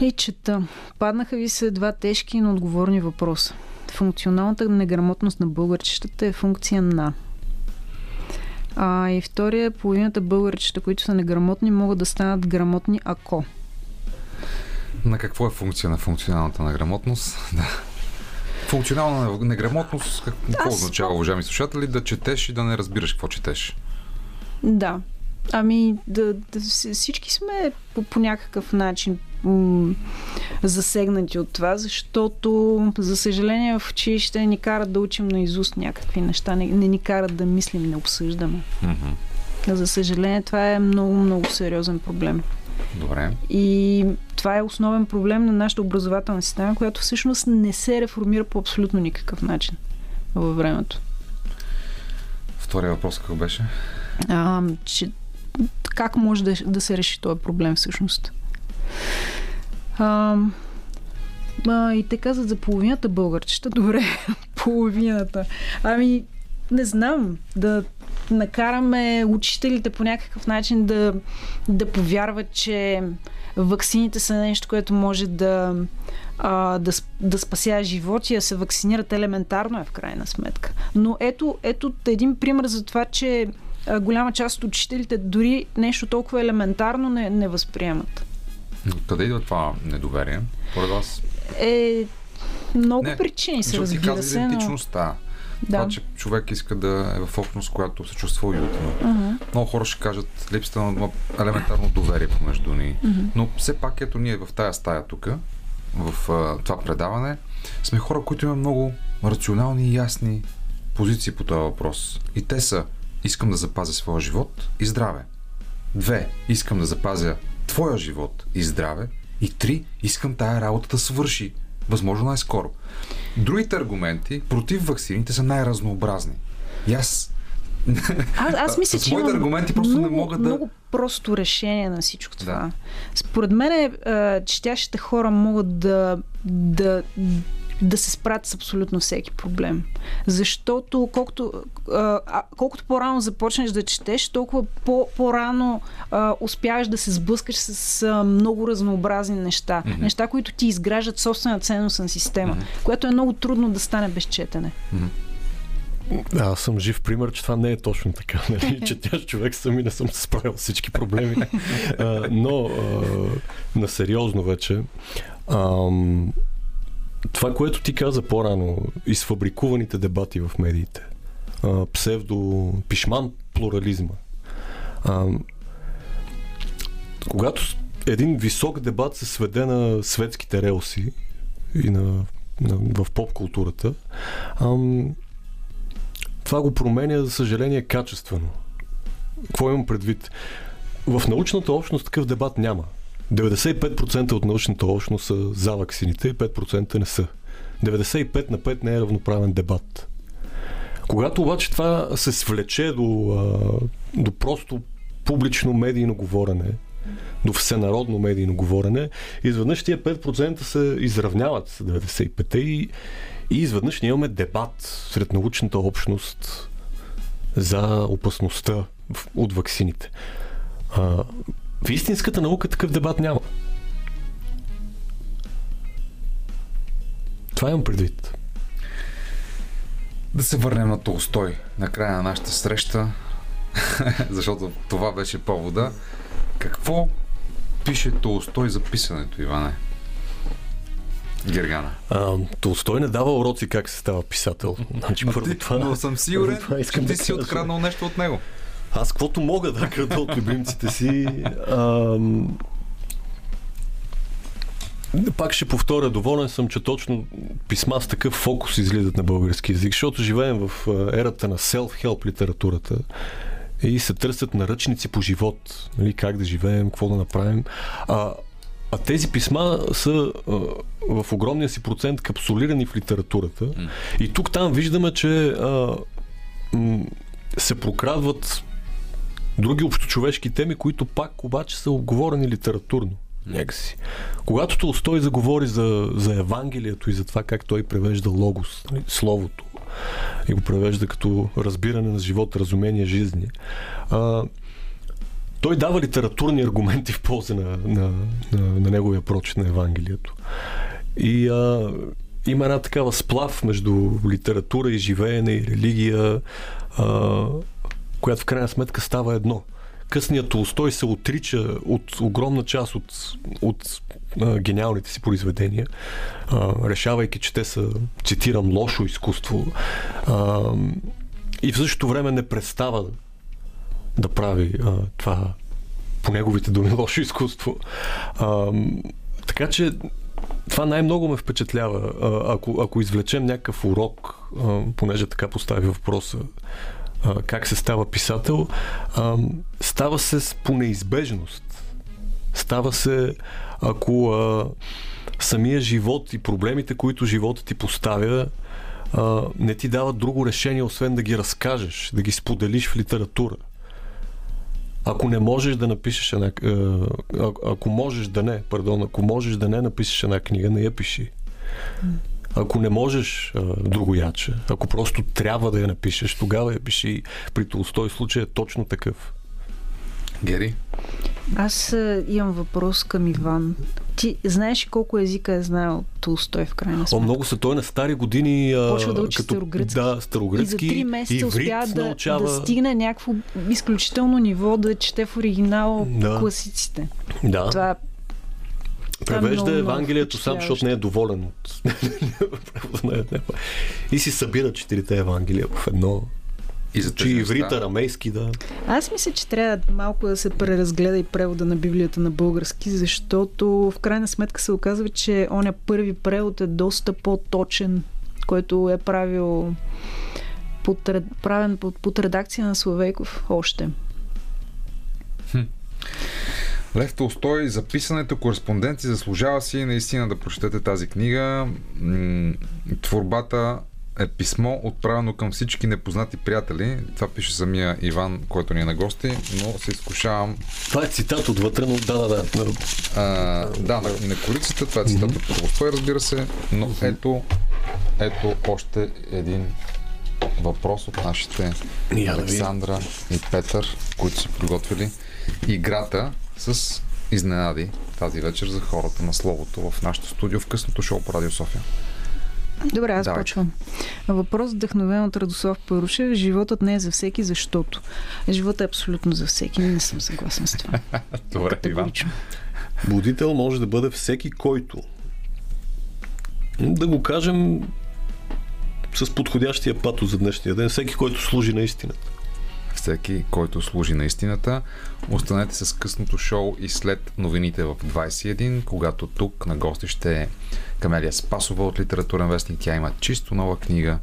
И чета. Паднаха ви се два тежки, но отговорни въпроса. Функционалната неграмотност на българчетата е функция на. А, и втория, половината българчета, които са неграмотни, могат да станат грамотни, ако. На какво е функция на функционалната неграмотност? Да. Функционална неграмотност, как- какво Аз- означава, уважаеми слушатели, да четеш и да не разбираш какво четеш? Да. Ами, да, да, вс- всички сме по, по някакъв начин засегнати от това, защото, за съжаление, в училище ни карат да учим на изуст някакви неща, не, не ни карат да мислим, не обсъждаме. Мгм. За съжаление, това е много, много сериозен проблем. Добре. И това е основен проблем на нашата образователна система, която всъщност не се реформира по абсолютно никакъв начин във времето. Втория въпрос какво беше? А, че, как може да, да се реши този проблем всъщност? А, а, и те казват за половината българчета. Добре, половината. Ами, не знам, да накараме учителите по някакъв начин да, да повярват, че ваксините са нещо, което може да, а, да, да спася животи, да се вакцинират елементарно е в крайна сметка. Но ето, ето един пример за това, че а, голяма част от учителите дори нещо толкова елементарно не, не възприемат. Къде идва това недоверие? Поред вас? Е, много Не, причини се, Защото ти разбира каза се, но... идентичността. Да. Това, че човек иска да е в общност, която се чувства уютно. Мгм. Много хора ще кажат липсата на елементарно доверие помежду ни. Но все пак ето ние в тая стая тук, в а, това предаване, сме хора, които имаме много рационални и ясни позиции по този въпрос. И те са искам да запазя своя живот и здраве. Две, искам да запазя твоя живот и здраве. И три, искам тая работа да свърши. Възможно най-скоро. Другите аргументи против ваксините са най-разнообразни. И аз Аз, аз мисля, че моите аргументи просто не много, могат да- много просто решение на всичко това. Да. Според мен, четящите хора могат да, да, да се справят с абсолютно всеки проблем. Защото колкото, а, колкото по-рано започнеш да четеш, толкова по, по-рано а, успяваш да се сблъскаш с а, много разнообразни неща. Мгм. Неща, които ти изграждат собствена ценностна система, Мгм. което е много трудно да стане без четене. Аз съм жив пример, че това не е точно така. Нали? че тя човек сами не съм се справил с всички проблеми. а, но а, на сериозно вече. Ам, това, което ти каза по-рано, изфабрикуваните дебати в медиите, а, псевдо, пишман плурализма. Ам, когато един висок дебат се сведе на светските релси и на, на, в поп културата, ам, това го променя, за съжаление, качествено. Какво имам предвид? В научната общност такъв дебат няма. 95% от научната общност са за ваксините и 5% не са. 95 на 5 не е равноправен дебат. Когато обаче това се свлече до, до просто публично медийно говорене, до всенародно медийно говорене, изведнъж тия 5% се изравняват с 95-те и, и изведнъж ние имаме дебат сред научната общност за опасността от ваксините. В истинската наука такъв дебат няма. Това имам предвид. Да се върнем на Толстой, на края на нашата среща, защото това беше повода. Какво пише Толстой за писането, Иване? Гергана. А, Толстой не дава уроци как се става писател. Значи, Но, първо ти, това, но съм сигурен, това че искам ти да си откраднал нещо от него. Аз каквото мога да крада от любимците си. Ам... Пак ще повторя, доволен съм, че точно писма с такъв фокус излизат на български язик, защото живеем в ерата на self-help литературата и се търсят наръчници по живот, нали, как да живеем, какво да направим. А, а тези писма са а, в огромния си процент капсулирани в литературата. И тук там виждаме, че а, м- се прокрадват други общочовешки теми, които пак обаче са оговорени литературно. Някакси. Когато Толстой заговори за, за Евангелието и за това как той превежда логос, нали, словото, и го превежда като разбиране на живота, разумение, жизни, а, той дава литературни аргументи в полза на, на, на, на неговия прочит на Евангелието. И а, има една такава сплав между литература и живеене и религия, а, която в крайна сметка става едно. Късният Толстой се отрича от огромна част от, от а, гениалните си произведения, а, решавайки, че те са, цитирам, лошо изкуство. А, и в същото време не престава да прави а, това по неговите думи лошо изкуство. А, така че това най-много ме впечатлява. Ако, ако извлечем някакъв урок, понеже така постави въпроса, как се става писател, а, става се с- по неизбежност. Става се, ако а, самия живот и проблемите, които живота ти поставя, а, не ти дават друго решение, освен да ги разкажеш, да ги споделиш в литература. Ако не можеш да напишеш една... а- Ако можеш да не, пардон, ако можеш да не напишеш една книга, не я пиши. Ако не можеш а, другояче, ако просто трябва да я напишеш, тогава я пиши. При Толстой случай е точно такъв. Гери? Аз а, имам въпрос към Иван. Ти знаеш ли колко езика е знаел Толстой в крайна О, сметка? много са. Той на стари години... а, Почва да учи старогръцки. Да, И за старогръцки. три месеца успя да, научава. да стигне някакво изключително ниво да чете в оригинал Да. класиците. Да. Това това е Превежда много, много Евангелието сам, защото не е доволен от него. И си събира четирите Евангелия в едно. И за тези иврит, арамейски, да. Аз мисля, че трябва малко да се преразгледа и превода на Библията на български, защото в крайна сметка се оказва, че оня първи превод е доста по-точен, който е правил под, правен под, под редакция на Славейков още. Лев Толстой, записането кореспонденция заслужава си наистина да прочетете тази книга. Творбата е писмо, отправено към всички непознати приятели. Това пише самия Иван, който ни е на гости, но се изкушавам. Това е цитат отвътре, но да, да, да. А, да, на, на корицата, това е цитат от Толстой, разбира се, но ето, ето още един въпрос от нашите Я. Александра и Петър, които са приготвили играта с изненади тази вечер за хората на словото в нашото студио в късното шоу по Радио София. Добре, аз почвам. Въпрос вдъхновен от Радослав Парушев. Животът не е за всеки, защото. Животът е абсолютно за всеки. Не съм съгласен с това. Добре, Категорично. Будител може да бъде всеки, който. Да го кажем с подходящия пато за днешния ден. Всеки, който служи на истината. Всеки, който служи на истината. Останете с късното шоу и след новините в 21, когато тук на гости ще е Камелия Спасова от Литературен вестник. Тя има чисто нова книга.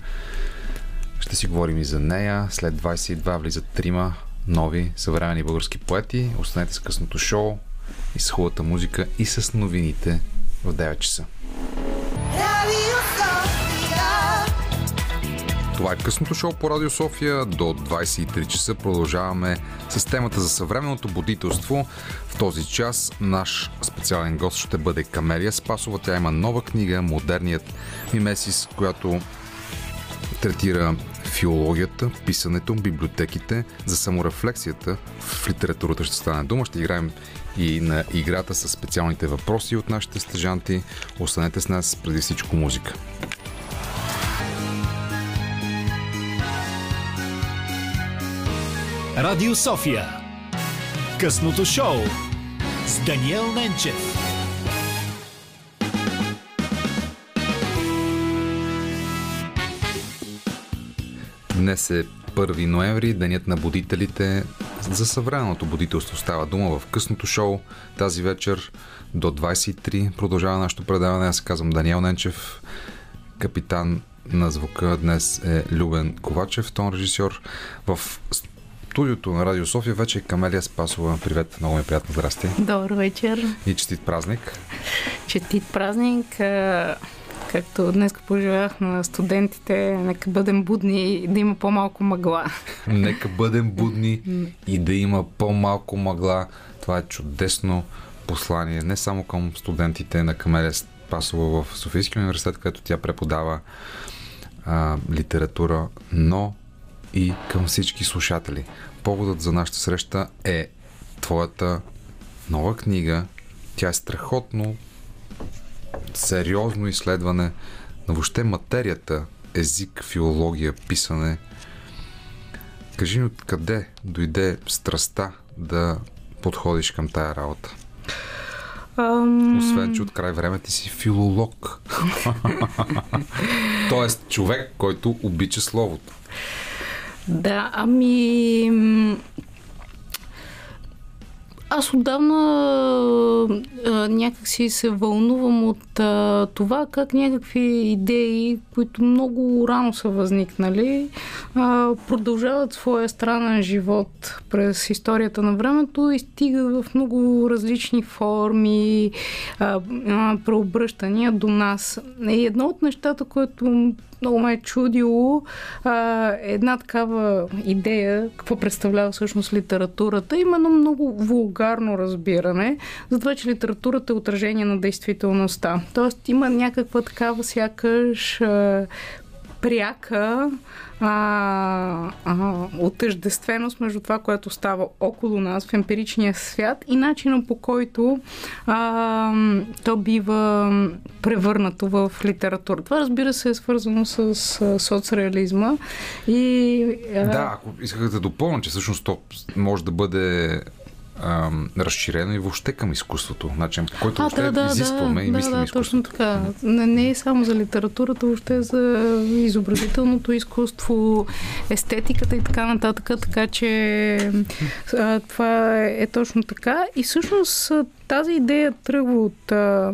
Ще си говорим и за нея. След 22 влизат трима нови съвременни български поети. Останете с късното шоу и с хубавата музика и с новините в 9 часа. Това е късното шоу по Радио София. До 23 часа продължаваме с темата за съвременното будителство. В този час наш специален гост ще бъде Камелия Спасова. Тя има нова книга Модерният мимесис, която третира филологията, писането, библиотеките, за саморефлексията в литературата ще стане дума. Ще играем и на играта с специалните въпроси от нашите стъжанти. Останете с нас преди всичко музика. Радио София. Късното шоу с Даниел Ненчев. Днес е 1 ноември, денят на будителите. За съвременното будителство става дума в късното шоу тази вечер до 23. Продължава нашето предаване. Аз казвам Даниел Ненчев, капитан на звука. Днес е Любен Ковачев, тон режисьор. В студиото на Радио София вече е Камелия Спасова. Привет, много ми е приятно. Здрасти. Добър вечер. И честит празник. Четит празник. Както днес пожелах на студентите, нека бъдем будни и да има по-малко мъгла. Нека бъдем будни и да има по-малко мъгла. Това е чудесно послание не само към студентите на Камелия Спасова в Софийския университет, където тя преподава а, литература, но и към всички слушатели. Поводът за нашата среща е твоята нова книга. Тя е страхотно сериозно изследване на въобще материята, език, филология, писане. Кажи ми откъде дойде страста да подходиш към тая работа? Ам, Освен, че от край време ти си филолог. Тоест, човек, който обича словото. Да, ами... Аз отдавна а, някак си се вълнувам от а, това как някакви идеи, които много рано са възникнали, а, продължават своя странен живот през историята на времето и стигат в много различни форми, а, а, преобръщания до нас. И едно от нещата, което много ме е чудило а, една такава идея, какво представлява всъщност литературата, именно много вулгарно разбиране за това, че литературата е отражение на действителността. Тоест има някаква такава сякаш а, пряка а, а, отъждественост между това, което става около нас в емпиричния свят и начина по който а, то бива превърнато в литература. Това разбира се е свързано с соцреализма и а, Да, ако исках да допълня, че всъщност то може да бъде ам, разширено и въобще към изкуството. Начин, по който въобще изискваме и да, мислим да, изкуството. точно така. Не, не е само за литературата, въобще за изобразителното изкуство, естетиката и така нататък. Така че а, това е, е точно така. И всъщност а, тази идея тръгва от а,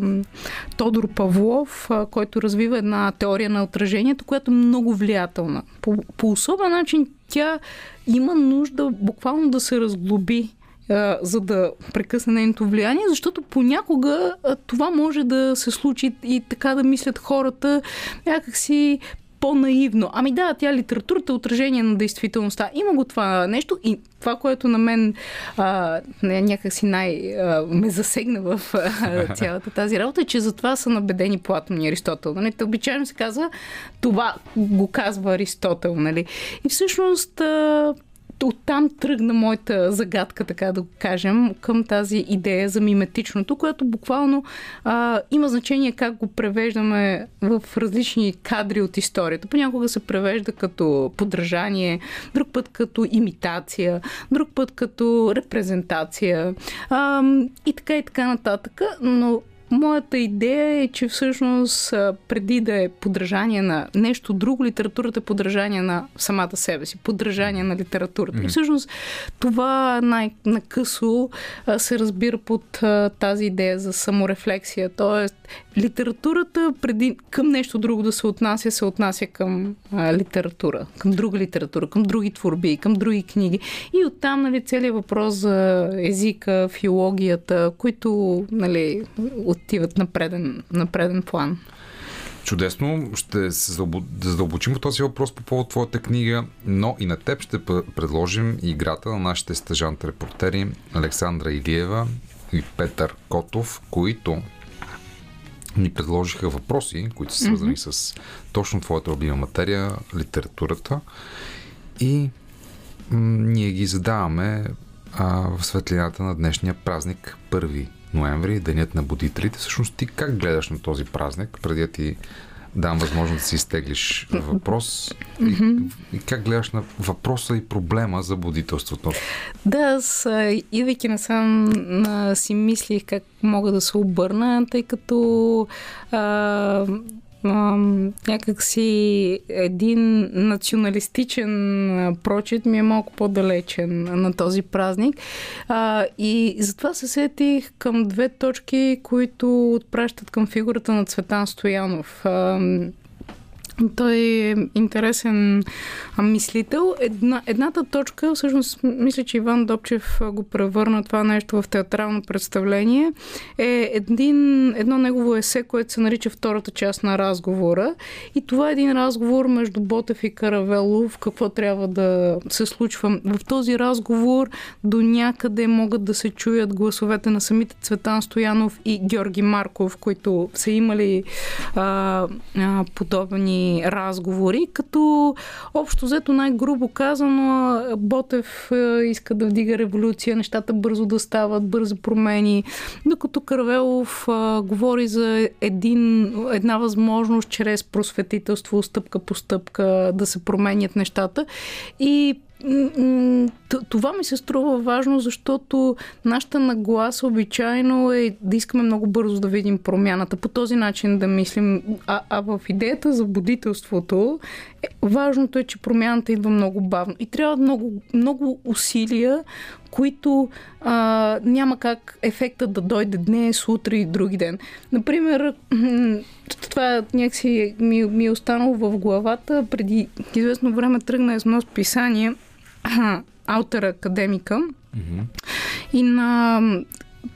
Тодор Павлов, а, който развива една теория на отражението, която е много влиятелна. По, по особен начин тя има нужда буквално да се разглоби а, за да прекъсне нейното влияние, защото понякога а, това може да се случи и така да мислят хората някакси по-наивно. Ами да, тя литературата е отражение на действителността. Има го това нещо и това, което на мен а, някакси най- а, ме засегна в а, цялата тази работа, е, че за това са набедени Платон и Аристотел. Нали? Те обичайно се казва, това го казва Аристотел. Нали? И всъщност а, оттам тръгна моята загадка, така да го кажем, към тази идея за миметичното, което буквално а, има значение как го превеждаме в различни кадри от историята. Понякога се превежда като подражание, друг път като имитация, друг път като репрезентация а, и така и така нататък. Но моята идея е, че всъщност преди да е подражание на нещо друго, литературата е подражание на самата себе си, подражание на литературата. Mm-hmm. И всъщност това най-накъсо се разбира под тази идея за саморефлексия. Тоест, литературата преди към нещо друго да се отнася, се отнася към а, литература, към друга литература, към други творби, към други книги. И оттам нали, целият въпрос за езика, филологията, които нали, отиват на преден, на преден план. Чудесно. Ще се задълбочим в този въпрос по повод твоята книга, но и на теб ще предложим играта на нашите стъжант репортери Александра Илиева и Петър Котов, които ни предложиха въпроси, които са свързани mm-hmm. с точно твоята любима материя, литературата. И м- ние ги задаваме а, в светлината на днешния празник 1 ноември, Денят на будителите. Всъщност ти как гледаш на този празник, преди ти дам възможност да си изтеглиш въпрос и, и как гледаш на въпроса и проблема за будителството? Да, аз, идвайки насам, си мислих как мога да се обърна, тъй като а, а, някак си един националистичен прочит ми е малко по-далечен на този празник. А, и затова се сетих към две точки, които отпращат към фигурата на Цветан Стоянов. А, той е интересен мислител. Една, едната точка, всъщност, мисля, че Иван Добчев а, го превърна това нещо в театрално представление, е един, едно негово есе, което се нарича втората част на разговора. И това е един разговор между Ботев и Каравелов, какво трябва да се случва. В този разговор до някъде могат да се чуят гласовете на самите Цветан Стоянов и Георги Марков, които са имали а, а, подобни разговори, като общо взето най-грубо казано Ботев е, иска да вдига революция, нещата бързо да стават, бързо промени, докато Карвелов а, говори за един, една възможност чрез просветителство, стъпка по стъпка да се променят нещата. И това ми се струва важно, защото нашата нагласа обичайно е да искаме много бързо да видим промяната. По този начин да мислим. А, а в идеята за будителството, е, важното е, че промяната идва много бавно. И трябва много, много усилия, които а, няма как ефектът да дойде днес, утре и други ден. Например, това някакси ми, ми е останало в главата. Преди известно време тръгна едно списание Аутера академика Mm-hmm. и на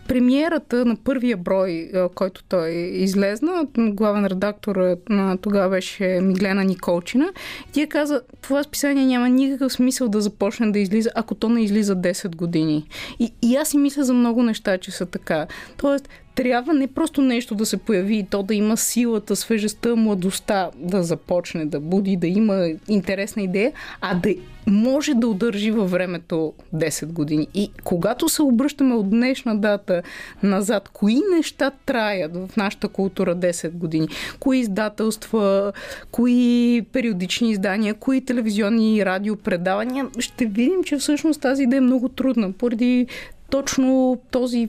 премиерата на първия брой, който той излезна, главен редактор на тогава беше Миглена Николчина, тя каза, това списание няма никакъв смисъл да започне да излиза, ако то не излиза 10 години. И, и аз си мисля за много неща, че са така. Тоест, трябва не просто нещо да се появи и то да има силата, свежестта, младостта да започне да буди, да има интересна идея, а да може да удържи във времето 10 години. И когато се обръщаме от днешна дата назад, кои неща траят в нашата култура 10 години? Кои издателства, кои периодични издания, кои телевизионни и радиопредавания? Ще видим, че всъщност тази идея е много трудна, поради точно този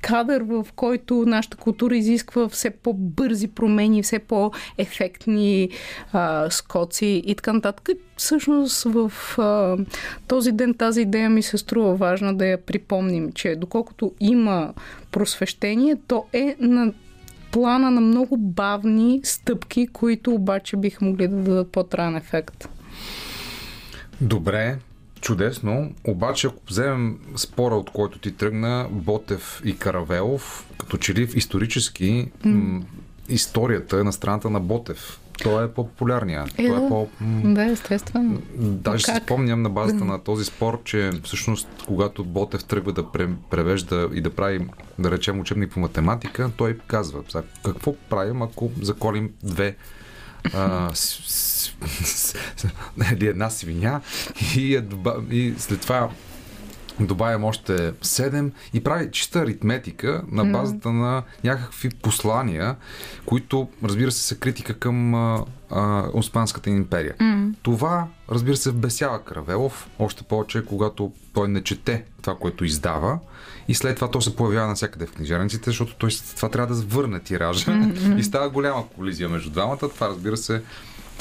кадър, в който нашата култура изисква все по-бързи промени, все по-ефектни а, скоци и така нататък. Всъщност в а, този ден тази идея ми се струва важна да я припомним, че доколкото има просвещение, то е на плана на много бавни стъпки, които обаче биха могли да дадат по-траен ефект. Добре, чудесно. Обаче, ако вземем спора, от който ти тръгна, Ботев и Каравелов, като че ли в исторически м- историята е на страната на Ботев. Той е по-популярния. Е, Той е да. по... Да, естествено. Даже си Как? спомням на базата на този спор, че всъщност когато Ботев тръгва да пре- превежда и да прави, да речем, учебник по математика, той казва, какво правим, ако заколим две а, с, или една свиня и, я доба- и след това добавям още 7 и прави чиста аритметика на базата на някакви послания, които, разбира се, са критика към а, а, Османската империя. Това, разбира се, вбесява Каравелов, още повече, когато той не чете това, което издава И след това то се появява навсякъде в книжарниците, защото той това трябва да върне тиража и става голяма колизия между двамата. Това, разбира се,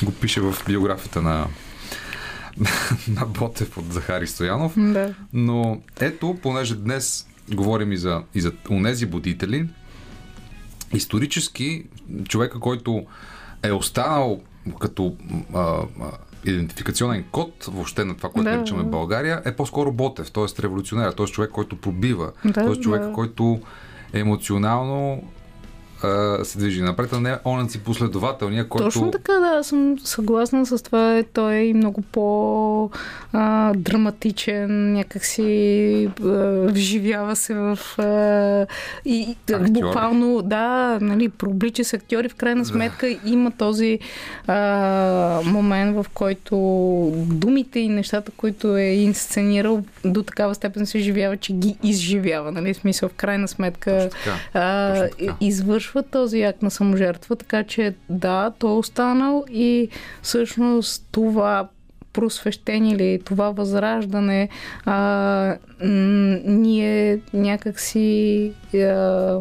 го пише в биографията на, на Ботев от Захари Стоянов. Да. Но ето, понеже днес говорим и за, и за унези будители, исторически човека, който е останал като а, а, идентификационен код въобще на това, което Да, наричаме. България, е по-скоро Ботев, т.е. революционер, т.е. човек, който пробива, Да, т.е. човек, да. който емоционално а, се движи напред, а не онен си последователния, който... Точно така, да, съм съгласна с това. Той е и много по-драматичен, някакси а, вживява се в... А, и Актьор. буквално, да, нали, проблича с актьори. В крайна сметка има този а, момент, в който думите и нещата, които е инсценирал, до такава степен се изживява, че ги изживява. Нали? В смисъл, в крайна сметка Точно така. а, Точно така. извършва този акт на саможертва, така че да, той е останал и всъщност това просвещение или това възраждане, а, ние някакси а,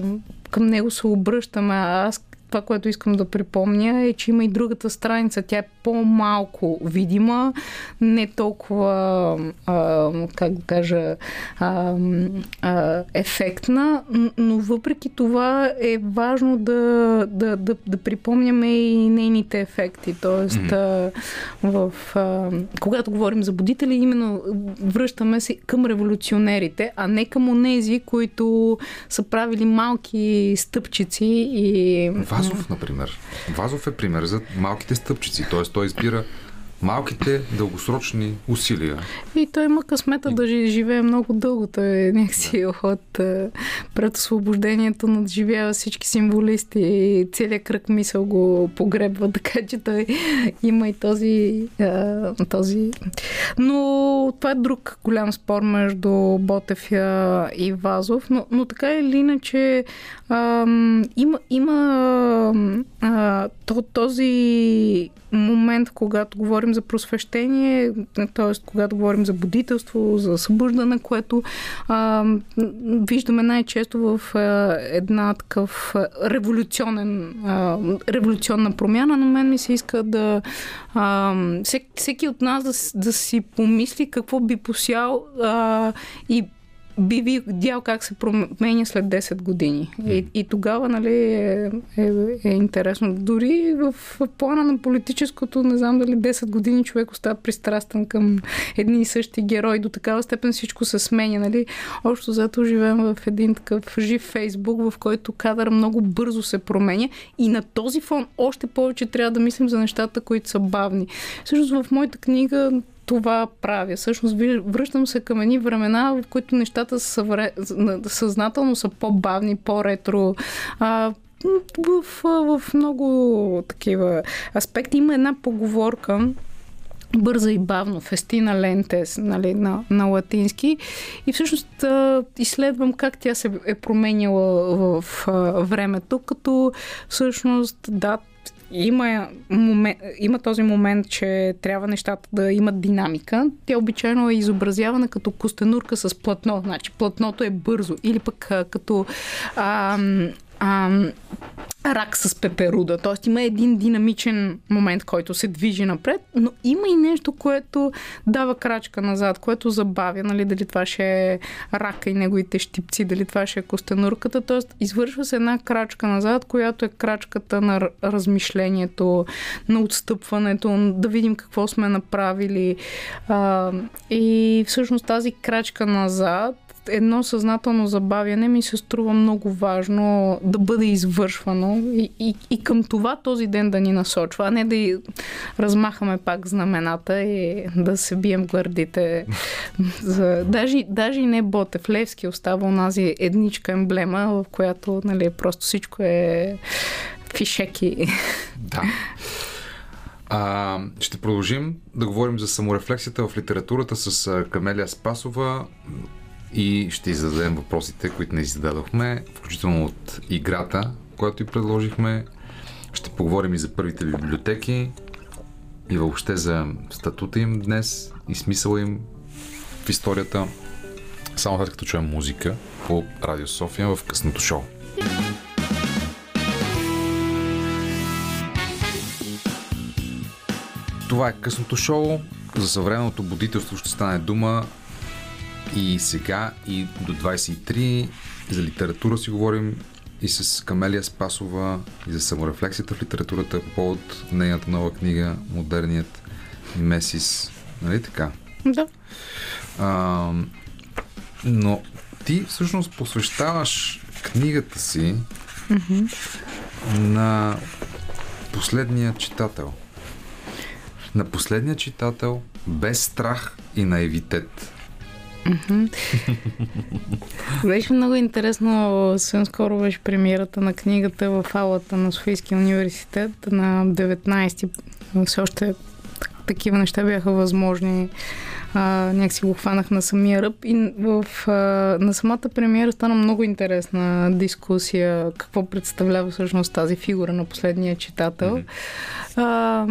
към него се обръщаме. Аз това, което искам да припомня е, че има и другата страница. Тя е по-малко видима, не толкова, а, как да кажа, а, а, ефектна, но въпреки това е важно да, да, да, да припомняме и нейните ефекти. Тоест, а, в, а, когато говорим за будители, именно връщаме се към революционерите, а не към онези, които са правили малки стъпчици и Вазов, например. Вазов е пример за малките стъпчици, т.е. той избира малките дългосрочни усилия. И той има късмета да жи- живее много дълго. Той е някакси от е, пред освобождението надживява всички символисти и целият кръг мисъл го погребва, така че той има и този, е, този... Но това е друг голям спор между Ботев а, и Вазов, но, но така или иначе има, има а, то, този момент, когато говорим за просвещение, т.е. когато говорим за будителство, за събуждане, което а, виждаме най-често в а, една такъв революционен, а, революционна промяна, но мен ми се иска да а, всеки, всеки от нас да, да си помисли какво би посял а, и би видял как се променя след 10 години. И, и тогава, нали, е, е, е интересно. Дори в плана на политическото, не знам дали 10 години човек остава пристрастен към едни и същи герои. До такава степен всичко се сменя, нали. Общо зато живеем в един такъв жив фейсбук, в който кадър много бързо се променя и на този фон още повече трябва да мислим за нещата, които са бавни. Всъщност в моята книга това правя. Всъщност връщам се към едни времена, в които нещата съзнателно са по-бавни, по-ретро. А, в, в, много такива аспекти има една поговорка, бърза и бавно, фестина лентес, нали, на, на латински. И всъщност а, изследвам как тя се е променяла в а, времето, като всъщност, да, има, момент, има този момент, че трябва нещата да имат динамика. Тя обичайно е изобразявана като костенурка с платно. Значи платното е бързо. Или пък като а, а, рак с пеперуда. Тоест има един динамичен момент, който се движи напред, но има и нещо, което дава крачка назад, което забавя, нали, дали това ще е рака и неговите щипци, дали това ще е костенурката. Тоест извършва се една крачка назад, която е крачката на размишлението, на отстъпването, да видим какво сме направили. А, и всъщност тази крачка назад едно съзнателно забавяне ми се струва много важно да бъде извършвано и, и, и към това този ден да ни насочва, а не да размахаме пак знамената и да се бием гърдите. За, даже, даже и не Ботев, Левски остава онази едничка емблема, в която нали, просто всичко е фишеки. Да. А, ще продължим да говорим за саморефлексията в литературата с Камелия Спасова и ще й зададем въпросите, които не зададохме, включително от играта, която и предложихме. Ще поговорим и за първите библиотеки и въобще за статута им днес и смисъла им в историята. Само след като чуем музика по Радио София в късното шоу. Това е късното шоу. За съвременното будителство ще стане дума и сега, и до 23. За литература си говорим и с Камелия Спасова, и за саморефлексията в литературата по повод нейната нова книга Модерният Месис. Нали така? Да. А, но ти всъщност посвещаваш книгата си на последния читател. На последния читател без страх и наивитет. Беше много интересно. Съвсем скоро беше премиерата на книгата в аулата на Софийския университет на 19-ти. Все още так- такива неща бяха възможни. А, някакси го хванах на самия ръб и в, а, на самата премиера стана много интересна дискусия какво представлява всъщност тази фигура на последния читател. М, а,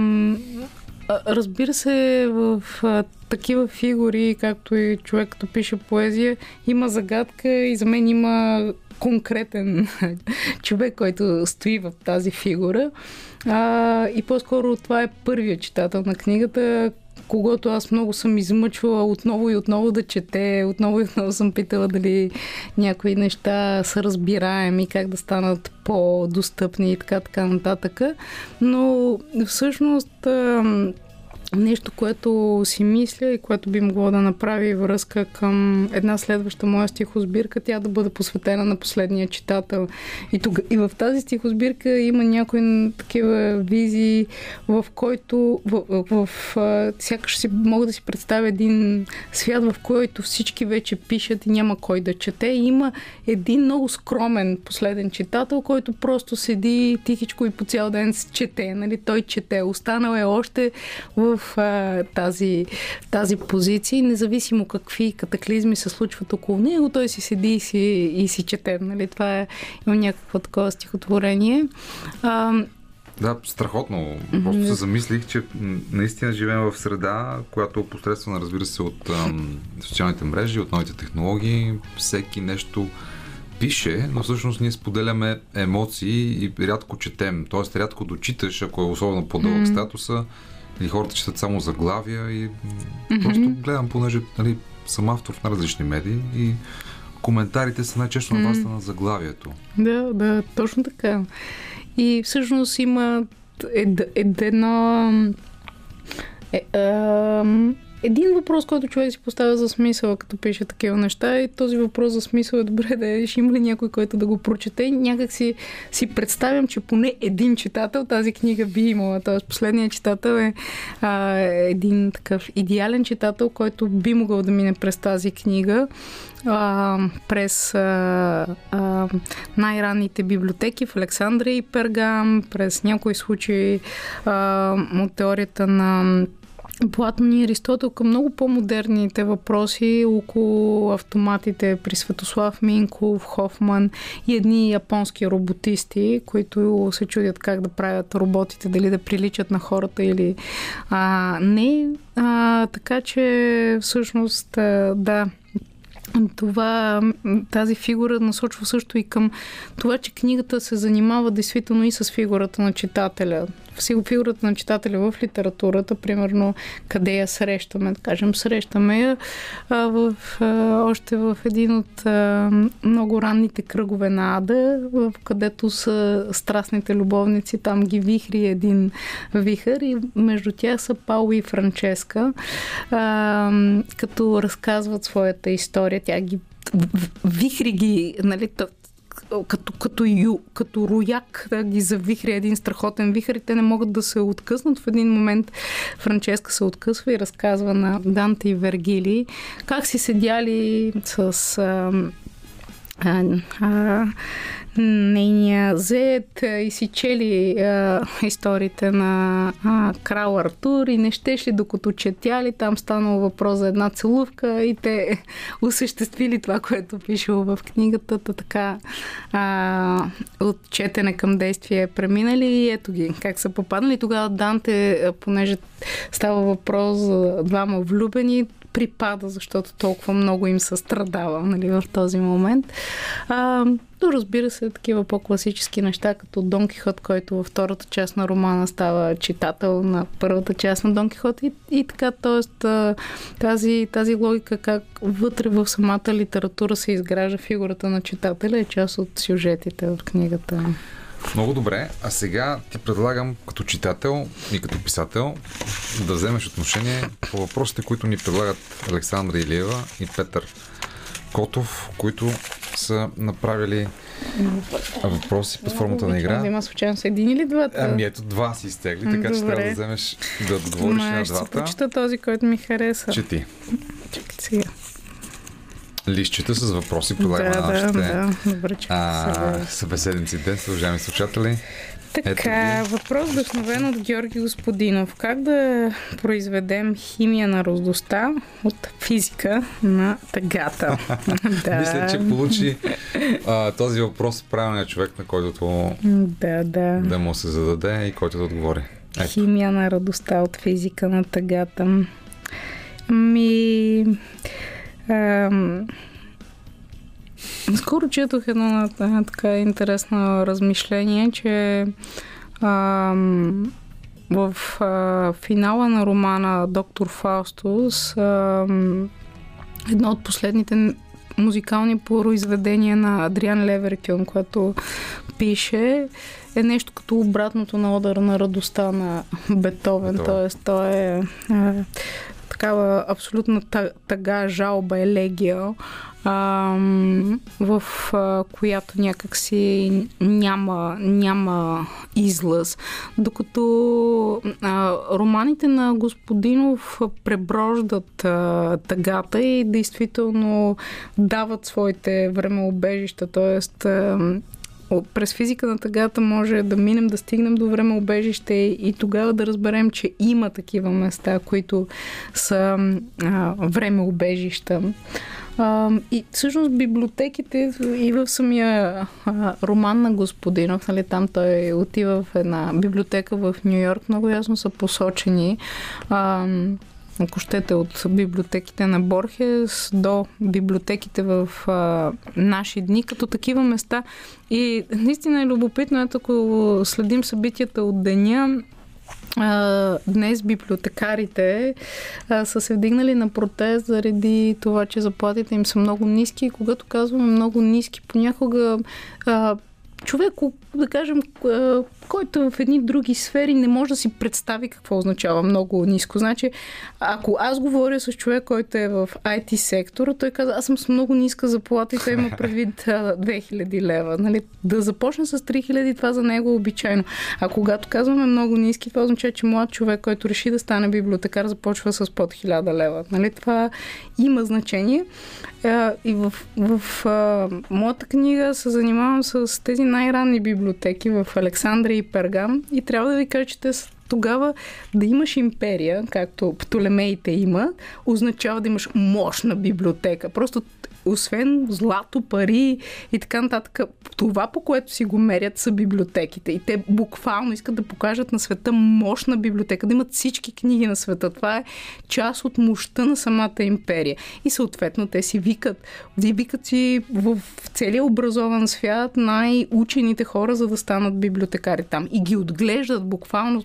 разбира се, в а, такива фигури, както и човек, като пише поезия, има загадка и за мен има конкретен човек, който стои в тази фигура. А, и по-скоро това е първият читател на книгата, когато аз много съм измъчвала отново и отново да чете, отново и отново съм питала дали някои неща са разбираеми, как да станат по-достъпни и така, така нататък. Но всъщност нещо, което си мисля и което би могло да направи връзка към една следваща моя стихосбирка, тя да бъде посветена на последния читател. И, тога, и в тази стихосбирка има някои такива визии, в който в, в, в сякаш си мога да си представя един свят, в който всички вече пишат и няма кой да чете. И има един много скромен последен читател, който просто седи тихичко и по цял ден чете. Нали? Той чете. Останал е още в а, тази, тази позиция и независимо какви катаклизми се случват около него, той си седи и си, и си чете. Нали? Това е има някакво такова стихотворение. А, Да, страхотно. Просто се замислих, че наистина живеем в среда, която е посредствена, разбира се, от ам, социалните мрежи, от новите технологии. Всеки нещо пише, но всъщност ние споделяме емоции и рядко четем. Тоест, рядко дочиташ, ако е особено по-дълъг статуса, или хората четат само заглавия и м, просто гледам, понеже нали, съм автор в различни медии и коментарите са най-често на базата на заглавието. Да, да, точно така. И всъщност има ед, едно... Е, ам, един въпрос, който човек си поставя за смисъл, като пише такива неща, и този въпрос за смисъл е добре да е, има ли някой, който да го прочете. Някак си, си представям, че поне един читател тази книга би имала. Тоест, последният читател е а, един такъв идеален читател, който би могъл да мине през тази книга а, през а, а, най-ранните библиотеки в Александрия и Пергам, през някои случаи а, от теорията на Платон и Аристотел към много по-модерните въпроси около автоматите при Светослав Минков, Хофман и едни японски роботисти, които се чудят как да правят роботите, дали да приличат на хората или а, не. А, така че всъщност а, да, това, тази фигура насочва също и към това, че книгата се занимава действително и с фигурата на читателя. Всего фигурата на читателя в литературата, примерно къде я срещаме, да кажем, срещаме я а, в, а, още в един от а, много ранните кръгове на Ада, в където са страстните любовници, там ги вихри един вихър и между тях са Пао и Франческа, а, като разказват своята история. Тя ги вихри ги, нали, като, като, ю, като рояк да ги завихри един страхотен вихър и те не могат да се откъснат. В един момент Франческа се откъсва и разказва на Данте и Вергили как си седяли с а, а, а, нейния зет а, и си чели а, историите на а, крал Артур и не щеше докато четяли, там станало въпрос за една целувка и те осъществили това, което пишело в книгата, та така а, от четене към действие преминали и ето ги, как са попаднали. Тогава Данте, а, понеже става въпрос за двама влюбени, припада, защото толкова много им състрадава нали, в този момент. А, но разбира се, такива по-класически неща, като Дон Кихот, който във втората част на романа става читател на първата част на Дон Кихот и, и така, т.е. Тази, тази логика как вътре в самата литература се изгражда фигурата на читателя е част от сюжетите в книгата. Много добре. А сега ти предлагам като читател и като писател да вземеш отношение по въпросите, които ни предлагат Александра Илиева и Петър Котов, които са направили въпроси под формата на игра. Има случайно с един или двата? Ами ето два си изтегли, така че Добре. трябва да вземеш да отговориш Ма, на ще двата. почита този, който ми хареса. Чети. Чакай сега. Листчета с въпроси предлагаме Да, на нашите да. Добре, а, сега. събеседници днес, уважаеми слушатели. Така, Ето въпрос вдъхновен от Георги Господинов. Как да произведем химия на раздостта от физика на тъгата? да, Мисля, че получи а, този въпрос правилният човек, на който да, да. да му се зададе и който да отговори. Ето. Химия на радостта от физика на тъгата. Ми... Ам... Скоро четох едно а, така интересно размишление, че ам, в а, финала на романа Доктор Фаустус ам, едно от последните музикални произведения на Адриан Леверкюн, което пише, е нещо като обратното на удар на радостта на Бетовен. Бетовен. Тоест, той е а, такава абсолютна тъга, жалба, елегия, в а, която някакси няма, няма излъз. Докато романите на Господинов преброждат тъгата и действително дават своите времеобежища, т.е. През физика на тъгата може да минем, да стигнем до време убежище и тогава да разберем, че има такива места, които са а, време убежища. А, и всъщност библиотеките и в самия а, роман на Господинов, нали, там той отива в една библиотека в Нью Йорк, много ясно са посочени а, ако щете, от библиотеките на Борхес до библиотеките в а, наши дни, като такива места. И наистина е любопитно, ето ако следим събитията от деня, а, днес библиотекарите а, са се вдигнали на протест заради това, че заплатите им са много ниски. И когато казваме много ниски, понякога а, човек, да кажем, който в едни други сфери не може да си представи какво означава много ниско. Значи, ако аз говоря с човек, който е в IT сектора, той каза, аз съм с много ниска заплата и той има предвид а, 2000 лева. Нали? Да започне с 3000, това за него е обичайно. А когато казваме много ниски, това означава, че млад човек, който реши да стане библиотекар, започва с под 1000 лева. Нали? Това има значение. И в, в а, моята книга се занимавам с тези най-ранни библиотеки в Александрия и Пергам и трябва да ви кажа, че те са тогава да имаш империя, както Птолемеите има, означава да имаш мощна библиотека. Просто освен злато, пари и така нататък, това по което си го мерят са библиотеките. И те буквално искат да покажат на света мощна библиотека, да имат всички книги на света. Това е част от мощта на самата империя. И съответно те си викат. Вие викат си в целия образован свят най-учените хора, за да станат библиотекари там. И ги отглеждат буквално.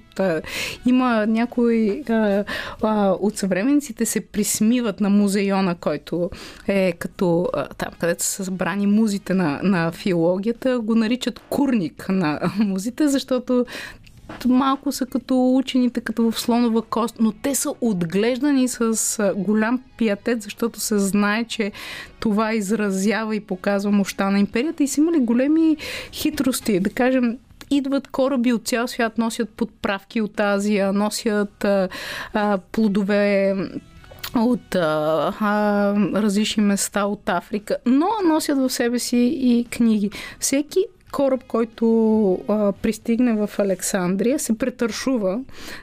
Има някои от съвременниците се присмиват на музейона, който е като а, там, където са събрани музите на, на филологията, го наричат курник на музите, защото малко са като учените, като в слонова кост, но те са отглеждани с голям пиатет, защото се знае, че това изразява и показва мощта на империята и са имали големи хитрости. Да кажем, идват кораби от цял свят, носят подправки от Азия, носят а, а, плодове от а, а, различни места от Африка, но носят в себе си и книги. Всеки кораб, който а, пристигне в Александрия, се претършува,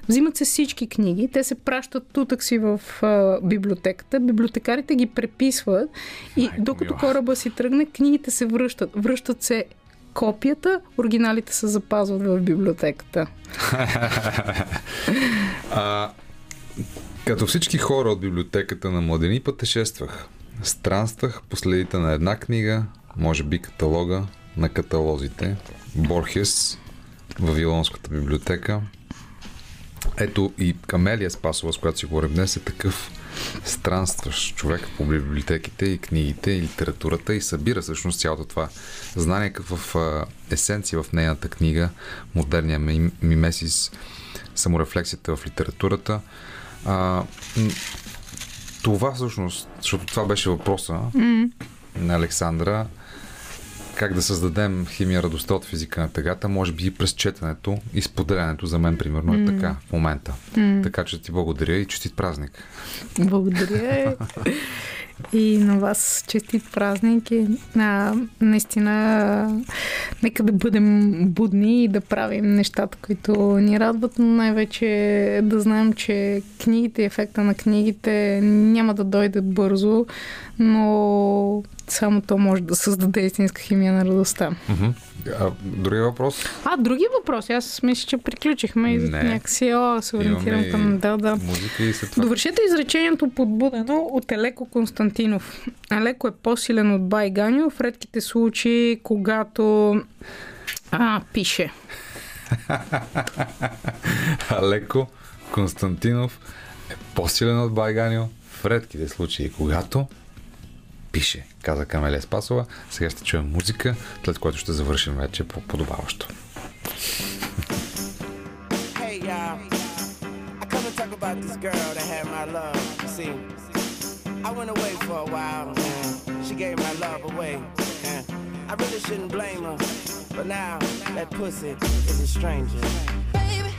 взимат се всички книги, те се пращат тутък си в а, библиотеката, библиотекарите ги преписват и Майко докато кораба си тръгне, книгите се връщат. Връщат се копията, оригиналите се запазват в библиотеката. А, Като всички хора от библиотеката на младени пътешествах. Странствах по следите на една книга, може би каталога на каталозите. Борхес, Вавилонската библиотека. Ето и Камелия Спасова, с която си говорим днес, е такъв странстващ човек по библиотеките и книгите и литературата и събира всъщност цялото това знание в есенция в нейната книга Модерния ми- мимесис саморефлексията в литературата. А, това всъщност, защото това беше въпроса mm. на Александра, как да създадем химия радостта от физика на тъгата, може би и през четенето и споделянето за мен, примерно, е така в момента. Така че ти благодаря и честит празник. Благодаря. И на вас честит празник. И, а, наистина, нека да бъдем будни и да правим нещата, които ни радват, но най-вече да знаем, че книгите, ефекта на книгите няма да дойде бързо, но само то може да създаде истинска химия на радостта. А, другия въпрос? А, други въпроси. Аз мисля, че приключихме и някакси о, се ориентирам към... Да, да. Музика и след това. Довършете изречението подбудено от Елеко Константинов. Елеко е по-силен от Байганю в редките случаи, когато а, пише. Алеко Константинов е по-силен от Байганио в редките случаи, когато пише, каза Камелия Спасова. Сега ще чуем музика, след което ще завършим вече по подобаващо. Hey y'all, I come to talk about this girl that had my love. See, I went away for a while, she gave my love away. I really shouldn't blame her, but now that pussy is a stranger. Baby,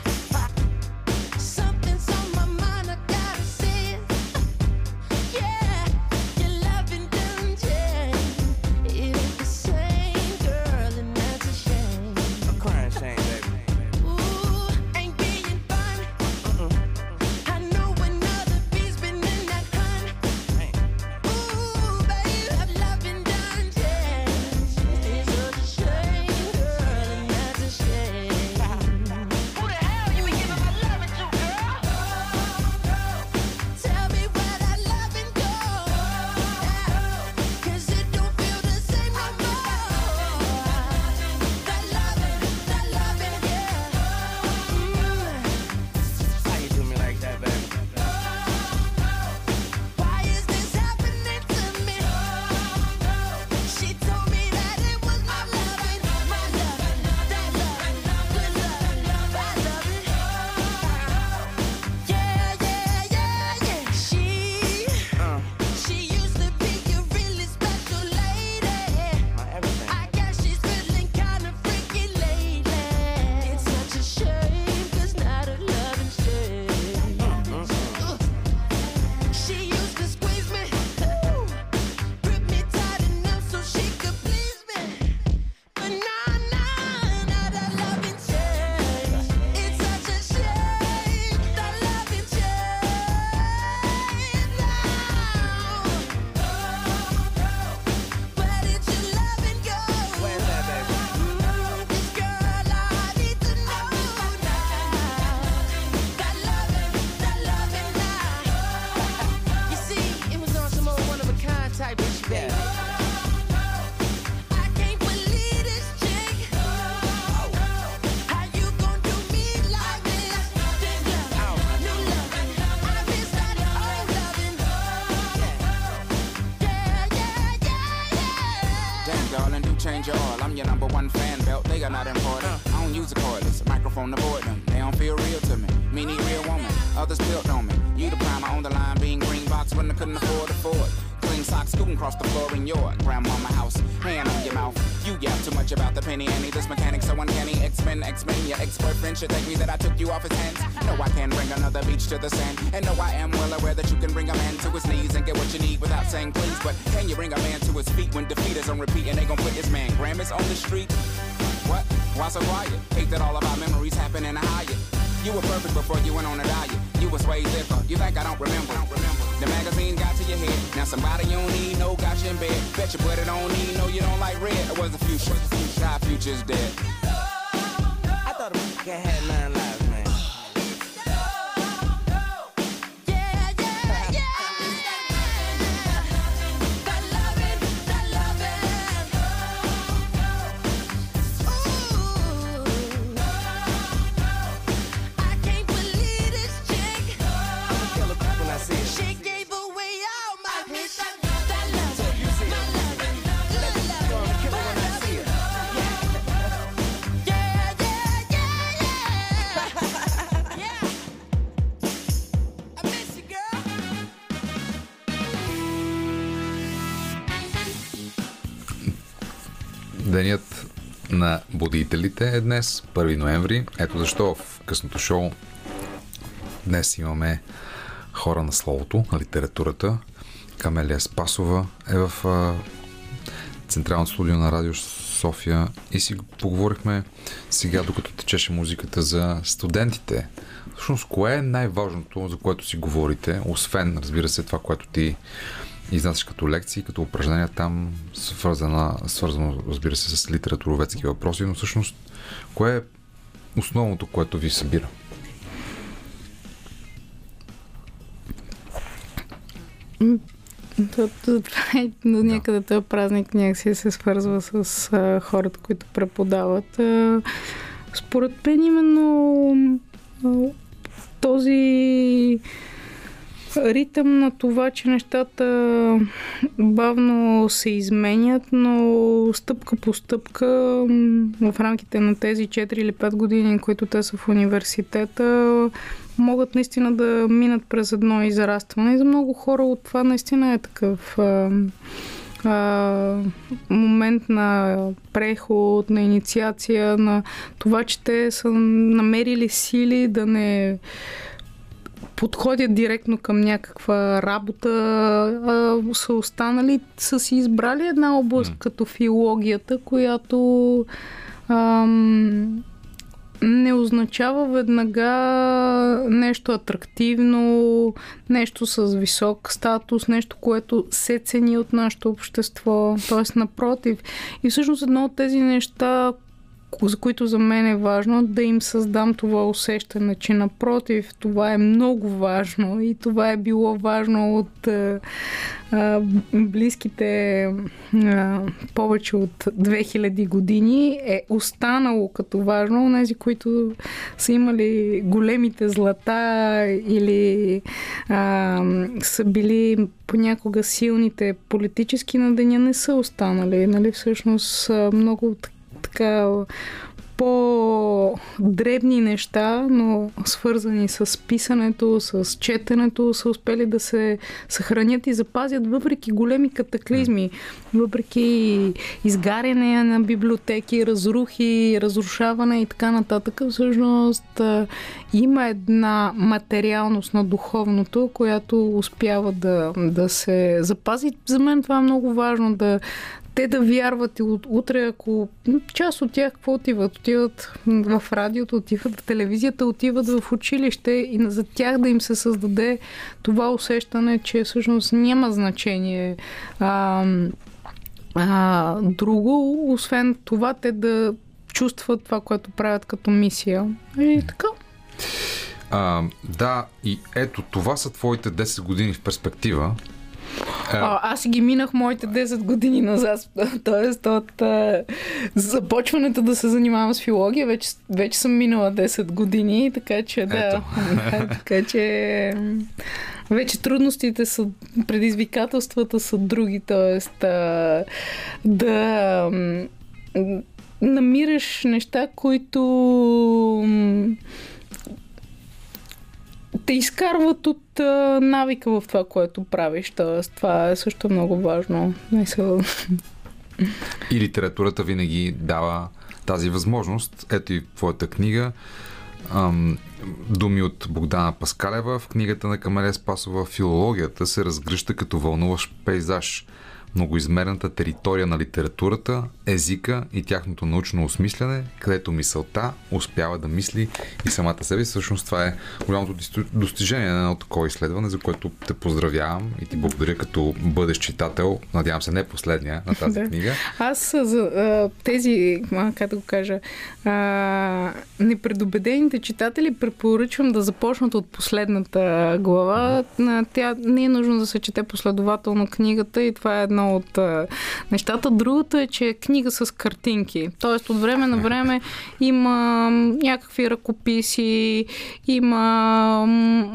будителите е днес, 1 ноември. Ето защо в късното шоу днес имаме хора на словото, на литературата. Камелия Спасова е в Централното студио на Радио София и си поговорихме сега, докато течеше музиката за студентите. Всъщност, кое е най-важното, за което си говорите, освен, разбира се, това, което ти изнасяш като лекции, като упражнения там, свързана, свързано, разбира се, с литературоведски въпроси, но всъщност, кое е основното, което ви събира? То- то- Това е до някъде този празник някакси се свързва с а, хората, които преподават. А, според мен именно а, този ритъм на това, че нещата бавно се изменят, но стъпка по стъпка в рамките на тези 4 или 5 години, които те са в университета, могат наистина да минат през едно израстване. И за много хора от това наистина е такъв а, а, момент на преход, на инициация, на това, че те са намерили сили да не подходят директно към някаква работа, а са останали, са си избрали една област М. като филологията, която ам, не означава веднага нещо атрактивно, нещо с висок статус, нещо, което се цени от нашето общество. Тоест, напротив. И всъщност едно от тези неща, за които за мен е важно, да им създам това усещане, че напротив, това е много важно и това е било важно от а, а, близките а, повече от 2000 години, е останало като важно. Онези, които са имали големите злата или а, са били понякога силните политически на деня, не са останали. Нали? Всъщност много так- така по-дребни неща, но свързани с писането, с четенето, са успели да се съхранят и запазят въпреки големи катаклизми, въпреки изгаряне на библиотеки, разрухи, разрушаване и така нататък. Всъщност има една материалност на духовното, която успява да, да се запази. За мен това е много важно да, те да вярват и утре, ако част от тях какво отиват? Отиват в радиото, отиват в телевизията, отиват в училище и за тях да им се създаде това усещане, че всъщност няма значение а, а, друго, освен това те да чувстват това, което правят като мисия. И така. А, да, и ето това са твоите 10 години в перспектива. А, аз ги минах моите 10 години назад. Тоест от а, започването да се занимавам с филология, вече, вече съм минала 10 години, така че да. Ето. да така че вече трудностите са, предизвикателствата са други, т.е. да намираш неща, които те изкарват от навика в това, което правиш. Тоест, това е също много важно. И литературата винаги дава тази възможност. Ето и твоята книга. Думи от Богдана Паскалева. В книгата на Камелия Спасова филологията се разгръща като вълнуващ пейзаж. Многоизмерната територия на литературата, езика и тяхното научно осмисляне, където мисълта успява да мисли и самата себе. Всъщност това е голямото достижение на едно такова изследване, за което те поздравявам и ти благодаря като бъдещ читател. Надявам се не последния на тази Да. книга. Аз за тези, как да го кажа, непредобедените читатели препоръчвам да започнат от последната глава. Тя не е нужно да се чете последователно книгата и това е едно от а, нещата. Другото е, че е книга с картинки. Тоест от време на време има някакви ръкописи, има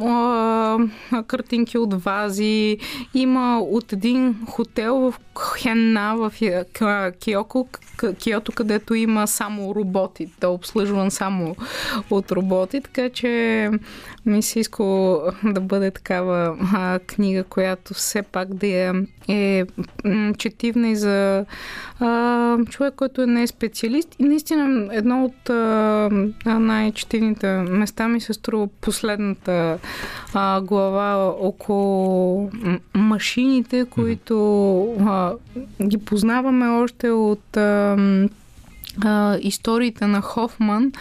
а, картинки от вази, има от един хотел в Хенна в Я- Киоко, Киото, където има само роботи. Той е обслужван само от роботи, така че ми се иска да бъде такава а, книга, която все пак да е е четивна и за а, човек, който не е специалист. И наистина едно от а, най-четивните места ми се струва последната а, глава около машините, които а, ги познаваме още от а, а, историите на Хофман,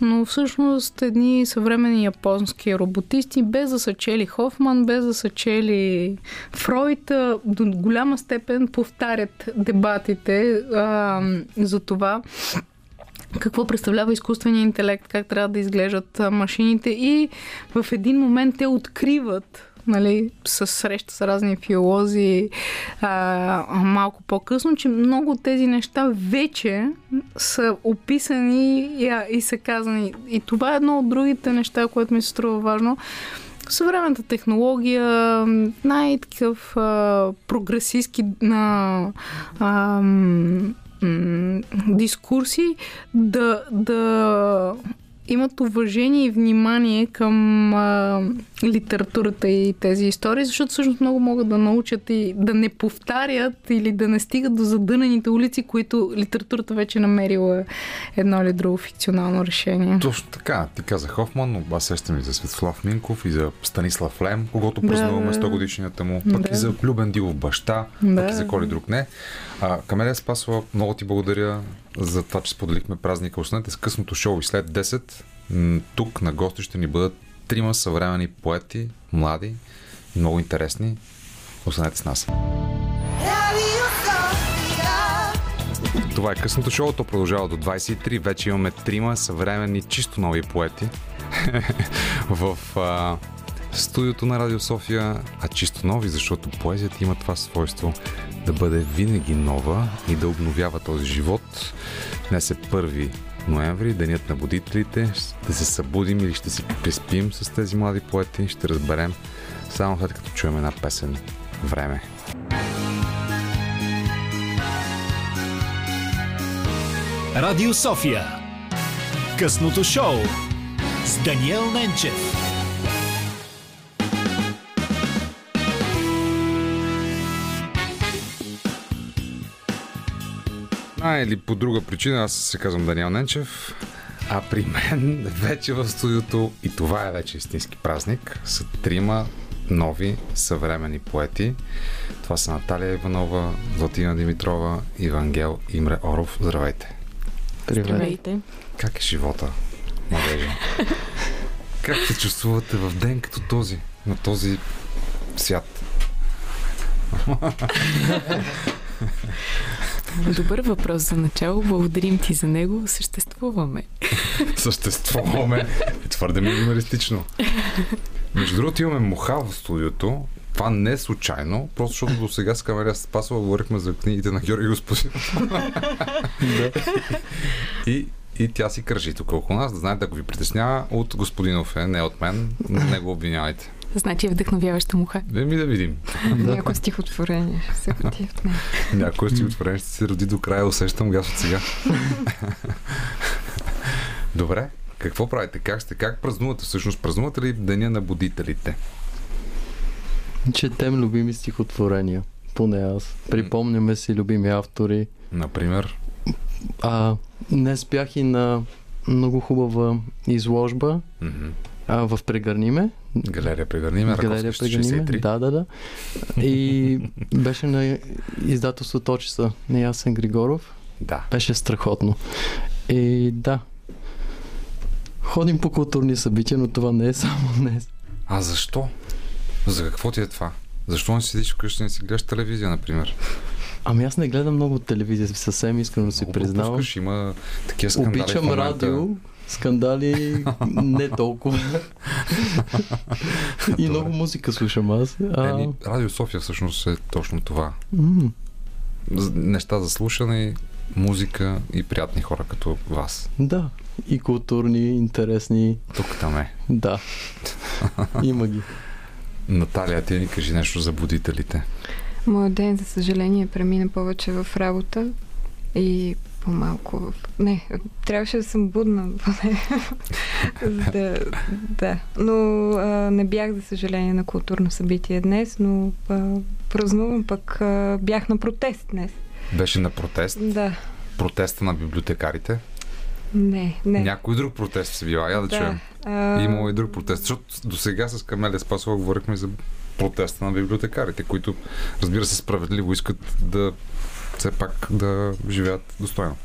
но всъщност едни съвремени японски роботисти, без да са чели Хофман, без да са чели Фройд, до голяма степен повтарят дебатите а, за това какво представлява изкуствения интелект, как трябва да изглеждат машините и в един момент те откриват нали, с среща с разни филолози а, малко по-късно, че много от тези неща вече са описани и, а, и са казани. И това е едно от другите неща, което ми се струва важно. Съвременната технология, най-такъв а, прогресистски а, м, дискурси да, да имат уважение и внимание към а, литературата и тези истории, защото всъщност много могат да научат и да не повтарят или да не стигат до задънените улици, които литературата вече е намерила едно или друго фикционално решение. Точно така. Ти каза Хофман, аз сещам и за Светслав Минков и за Станислав Лем, когато празнуваме да. 100 годишнията му, пък Да. и за Любен Дилов баща, Да. пък и за коли друг не. А, Камелия Спасова, много ти благодаря за това, че споделихме празника. Останете с късното шоу и след 10 м, тук на гости ще ни бъдат трима съвремени поети, млади, много интересни. Останете с нас. Това е късното шоу, то продължава до 23. Вече имаме трима съвременни, чисто нови поети в а, студиото на Радио София, а чисто нови, защото поезията има това свойство да бъде винаги нова и да обновява този живот. Днес е 1 ноември, денят на будителите. Ще се събудим или ще си приспим с тези млади поети. Ще разберем само след като чуем една песен. Време. Радио София. Късното шоу с Даниел Ненчев. Или по друга причина, аз се казвам Даниел Ненчев, а при мен вече в студиото, и това е вече истински празник, са трима нови съвремени поети. Това са Наталия Иванова, Златина Димитрова, Ивангел Имре Оров. Здравейте! Здравейте. Как е живота, младежи? Как се чувствувате в ден като този, на този свят? Добър въпрос за начало. Благодарим ти за него. Съществуваме. Съществуваме. Е твърде минималистично. Между другото имаме муха в студиото. Това не е случайно, просто защото до сега с камерия Спасова говорихме за книгите на Георги Господин. и, и тя си кържи тук около нас. Да знаете, ако ви притеснява, от Господинов е, не от мен. Не го обвинявайте. Значи вдъхновяваща муха. Да ми да видим. Някое стихотворение ще се роди от нея. Някой си отворен ще се роди до края, усещам газ от сега. Добре, какво правите? Как сте? Как празнувате? Всъщност празнувате ли Деня на будителите? Четем любими стихотворения. Поне аз. Припомняме си любими автори. Например? А, днес бях и на много хубава изложба Мгм. а, в Прегърниме. Галерия Прегърниме, Галерия Раковски Прегърниме. 63. Да, да, да. И беше на издателството Очиса на Ясен Григоров. Да. Беше страхотно. И да. Ходим по културни събития, но това не е само днес. А защо? За какво ти е това? Защо не седиш вкъщи и не си гледаш телевизия, например? Ами аз не гледам много телевизия, съвсем искрено си признавам. Пропускаш, има такива скандали в Обичам момента. радио, скандали не толкова. и много музика слушам аз. А, Еми, Радио София всъщност е точно това. З- Неща за слушане, музика и приятни хора като вас. да, и културни, интересни. Тук там е. Да. Има ги. Наталия, ти ни кажи нещо за будителите. Моят ден, за съжаление, премина повече в работа и по-малко. Не, трябваше да съм будна, поне. Да, да. Но а, не бях, за съжаление, на културно събитие днес, но а, празнувам, пък а, бях на протест днес. Беше на протест. Да. Протеста на библиотекарите. Не, не. Някой друг протест се била. Я да, Да, чуем. а- Имало и друг протест. Защото до сега с Камелия Спасова говорихме за протеста на библиотекарите, които, разбира се, справедливо искат да все пак да живеят достойно.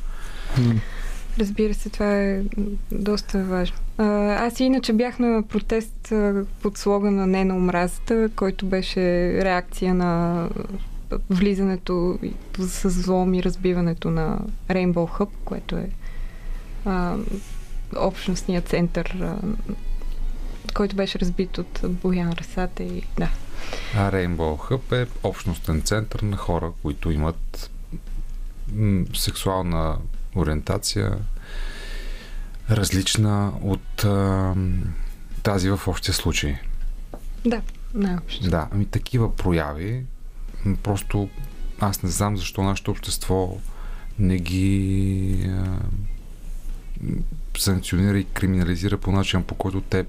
Разбира се, това е доста важно. А, Аз иначе бях на протест под слогана Не на омразата, който беше реакция на влизането с злом и разбиването на Rainbow Hub, което е а, общностният център, а, който беше разбит от Боян Расата и да. А Rainbow Hub е общностен център на хора, които имат сексуална ориентация, различна от а, тази в общия случай. Да, най-общо. Да, ами такива прояви, просто аз не знам защо нашето общество не ги а, санкционира и криминализира по начин, по който те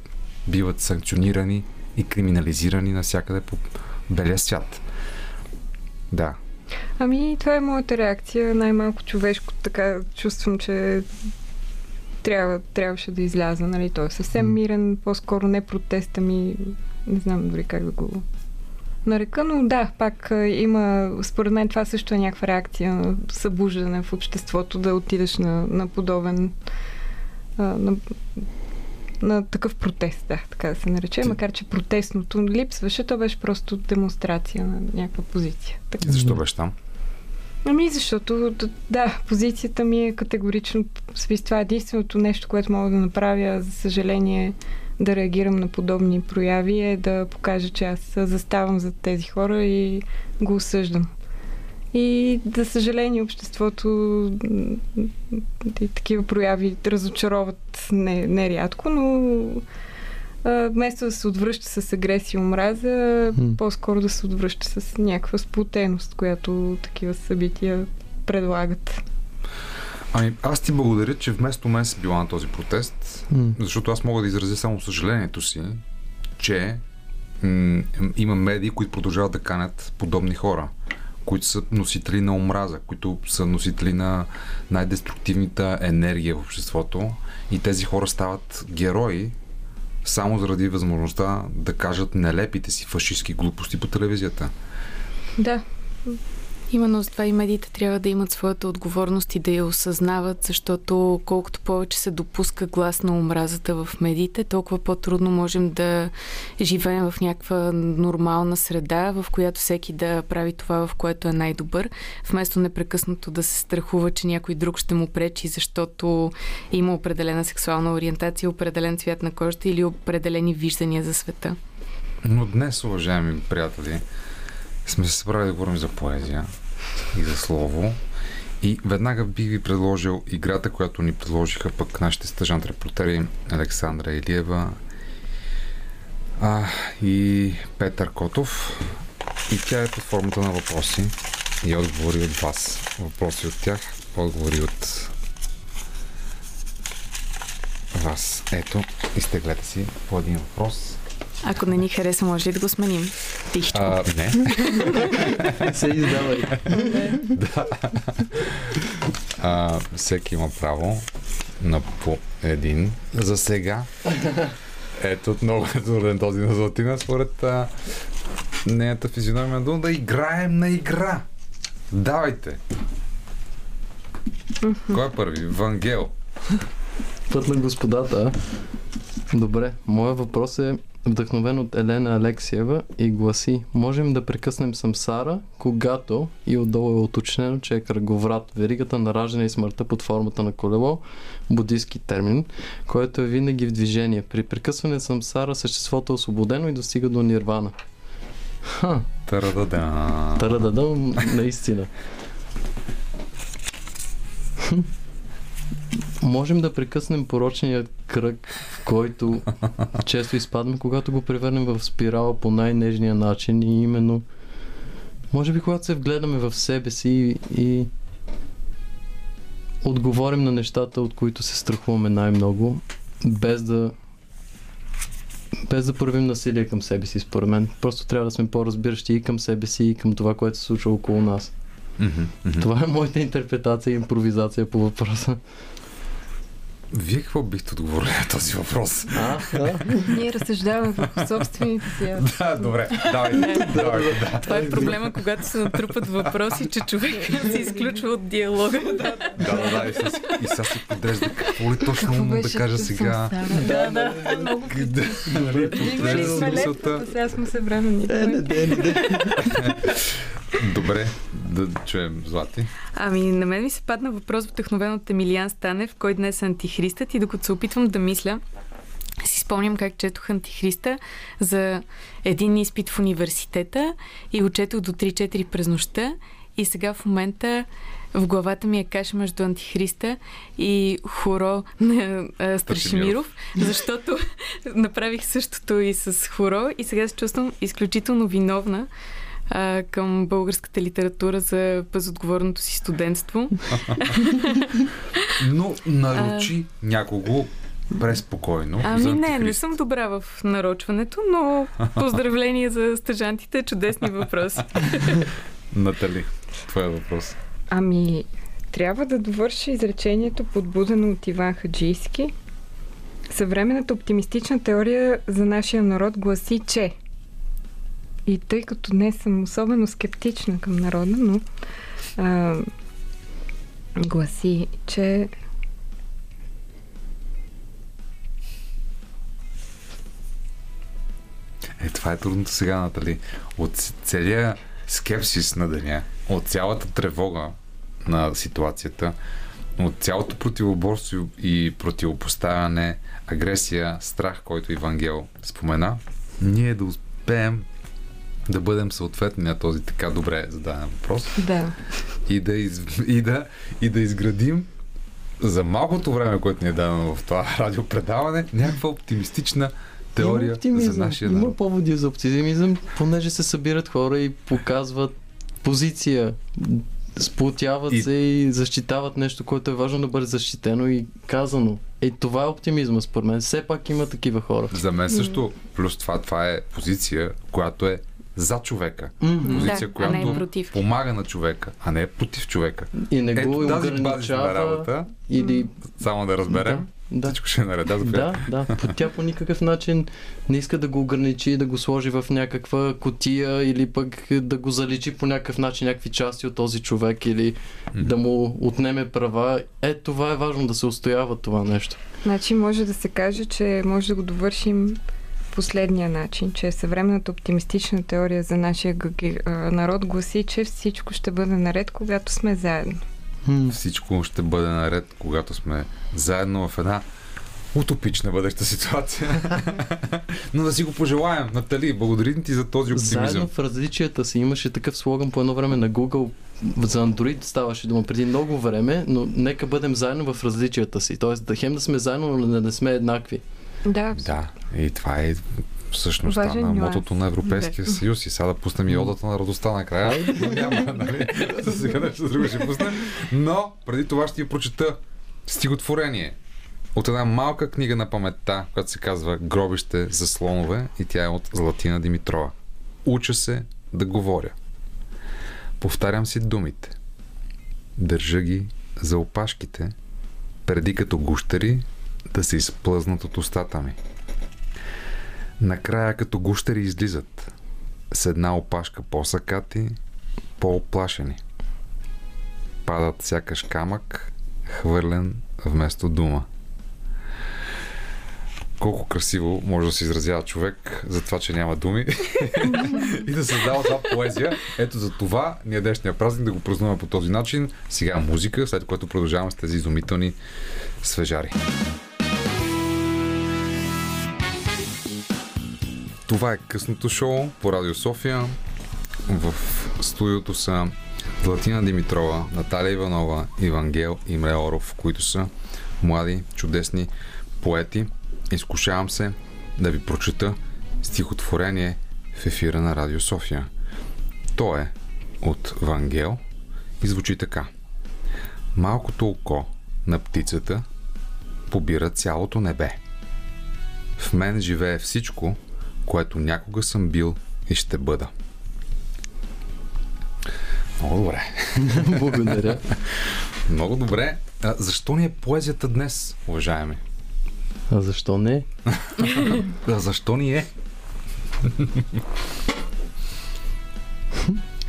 биват санкционирани и криминализирани навсякъде по белия свят. Да. Ами, това е моята реакция. Най-малко човешко. Така чувствам, че трябва, трябваше да изляза. Нали? Той е съвсем мирен, по-скоро не протест, ами не знам дори как да го нарека, но да, пак има, според мен това също е някаква реакция на събуждане в обществото, да отидеш на, на подобен на, на такъв протест, да, така да се нарече, макар че протестното липсваше, то беше просто демонстрация на някаква позиция. Така. Защо беше там? Ами, защото, да, позицията ми е категорично, смисъл, това е единственото нещо, което мога да направя, за съжаление, да реагирам на подобни прояви, е да покажа, че аз заставам за тези хора и го осъждам. И, за съжаление, обществото и такива прояви разочароват не, нерядко, но а, вместо да се отвръща с агресия и омраза, М. по-скоро да се отвръща с някаква сплотеност, която такива събития предлагат. Ами, аз ти благодаря, че вместо мен си била на този протест, М. защото аз мога да изразя само съжалението си, че м- има медии, които продължават да канят подобни хора, които са носители на омраза, които са носители на най-деструктивната енергия в обществото и тези хора стават герои само заради възможността да кажат нелепите си фашистски глупости по телевизията. Да, Именно за това и медиите трябва да имат своята отговорност и да я осъзнават, защото колкото повече се допуска глас на омразата в медиите, толкова по-трудно можем да живеем в някаква нормална среда, в която всеки да прави това, в което е най-добър, вместо непрекъснато да се страхува, че някой друг ще му пречи, защото има определена сексуална ориентация, определен цвят на кожата или определени виждания за света. Но днес, уважаеми приятели, сме се събрали да говорим за поезия и за слово. И веднага бих ви предложил играта, която ни предложиха пък нашите стъжант репортери Александра Илиева а, и Петър Котов. И тя е под формата на въпроси и отговори от вас. Въпроси от тях, отговори от вас. Ето, изтеглете си по един въпрос. Ако не ни хареса, може ли да го сменим? Тихичко. А, не. се издавай. да. А, всеки има право на по един. За сега. Ето отново е труден този на Златина, според а, нейната физиономия дума да играем на игра. Давайте. Кой е първи? Вангел. Път на господата. Добре, моят въпрос е вдъхновен от Елена Алексиева и гласи Можем да прекъснем самсара, когато и отдолу е уточнено, че е кръговрат, веригата на раждане и смъртта под формата на колело, буддийски термин, който е винаги в движение. При прекъсване на самсара съществото е освободено и достига до нирвана. Ха, Тарадада. тарададам, наистина. Можем да прекъснем порочния кръг, в който често изпадаме, когато го превърнем в спирала по най-нежния начин и именно може би когато се вгледаме в себе си и, и отговорим на нещата, от които се страхуваме най-много, без да без да проявим насилие към себе си, според мен. Просто трябва да сме по-разбиращи и към себе си, и към това, което се случва около нас. Мгм. Това е моята интерпретация и импровизация по въпроса. Вие какво бихте отговорили на този въпрос? А, да. Ние разсъждаваме върху собствените си. да, добре. Давайте. давайте да. Това е проблема, когато се натрупат въпроси, че човек се изключва от диалога. Да, да, да. И сега, и сега си подрежда какво ли точно Какво да кажа сега. Да, да, много. Къде? Нали, си сме летката, сега сме събрани. Не, не, не. Добре, да чуем Злати. Ами, на мен ми се падна въпрос вдъхновен от Емилиан Станев, кой днес е антихристът и докато се опитвам да мисля, си спомням как четох Антихриста за един изпит в университета и го четох до 3-4 през нощта и сега в момента в главата ми е каша между Антихриста и хоро на а, Страшимиров, защото направих същото и с хоро и сега се чувствам изключително виновна а, към българската литература за безотговорното си студентство. Но наручи някого преспокойно. Ами за не, не съм добра в нарочването, но поздравления за стъжантите, чудесни въпроси. Натали, твоя въпрос. Ами, трябва да довърша изречението подбудено от Иван Хаджийски. Съвременната оптимистична теория за нашия народ гласи, че и тъй като днес съм особено скептична към народа, но а, гласи, че Е, това е трудното сега, Натали. От целия скепсис на деня, от цялата тревога на ситуацията, от цялото противоборство и противопоставяне, агресия, страх, който Ивангел спомена, ние да успеем да бъдем съответни на този така добре зададен въпрос да. и да, из, и да, и да изградим за малкото време, което ни е дадено в това радиопредаване, някаква оптимистична теория Има оптимизъм, за нашия Има народ. поводи за оптимизъм, понеже се събират хора и показват позиция, сплотяват И- се и защитават нещо, което е важно да бъде защитено и казано. Е, това е оптимизма, според мен. Все пак има такива хора. За мен също, плюс това, това е позиция, която е за човека. Мгм. Позиция, Да, а не която против. помага на човека, а не е против човека. И не Ето го тази базисна работа, или... само да разберем, Да, да. всичко ще е наред. Да, Да, да. По- Тя по никакъв начин не иска да го ограничи, да го сложи в някаква котия или пък да го заличи по някакъв начин някакви части от този човек или да му отнеме права. Е, това е важно да се устоява това нещо. Значи може да се каже, че може да го довършим последния начин, че съвременната оптимистична теория за нашия народ гласи, че всичко ще бъде наред, когато сме заедно. Всичко ще бъде наред, когато сме заедно в една утопична бъдеща ситуация. Но да си го пожелаем. Натали, благодарим ти за този оптимизъм. Заедно в различията си имаше такъв слоган по едно време на Google. За Android ставаше дума преди много време, но нека бъдем заедно в различията си. Тоест да хем да сме заедно, но да не сме еднакви. Да, Да, и това е всъщността Важен на мотото на Европейския Да. съюз. И сега да пуснем и одата на радостта накрая. Но няма, нали? За сега нещо друго ще пуснем. Но преди това ще ви прочета стихотворение от една малка книга на паметта, която се казва Гробище за слонове и тя е от Златина Димитрова. Уча се да говоря. Повтарям си думите. Държа ги за опашките, преди като гущери да се изплъзнат от устата ми. Накрая като гущери излизат с една опашка по-сакати, по-оплашени. Падат сякаш камък, хвърлен вместо дума. Колко красиво може да се изразява човек за това, че няма думи и да създава това поезия. Ето за това ние днешния празник да го празнуваме по този начин. Сега музика, след което продължаваме с тези изумителни свежари. Това е късното шоу по Радио София. В студиото са Златина Димитрова, Наталия Иванова, Ивангел и Мре Оров, които са млади, чудесни поети. Изкушавам се да ви прочета стихотворение в ефира на Радио София. То е от Вангел и звучи така. Малкото око на птицата побира цялото небе. В мен живее всичко, което някога съм бил и ще бъда. Много добре. Благодаря. Много добре. А, защо ни е поезията днес, уважаеми? А защо не? А защо ни е?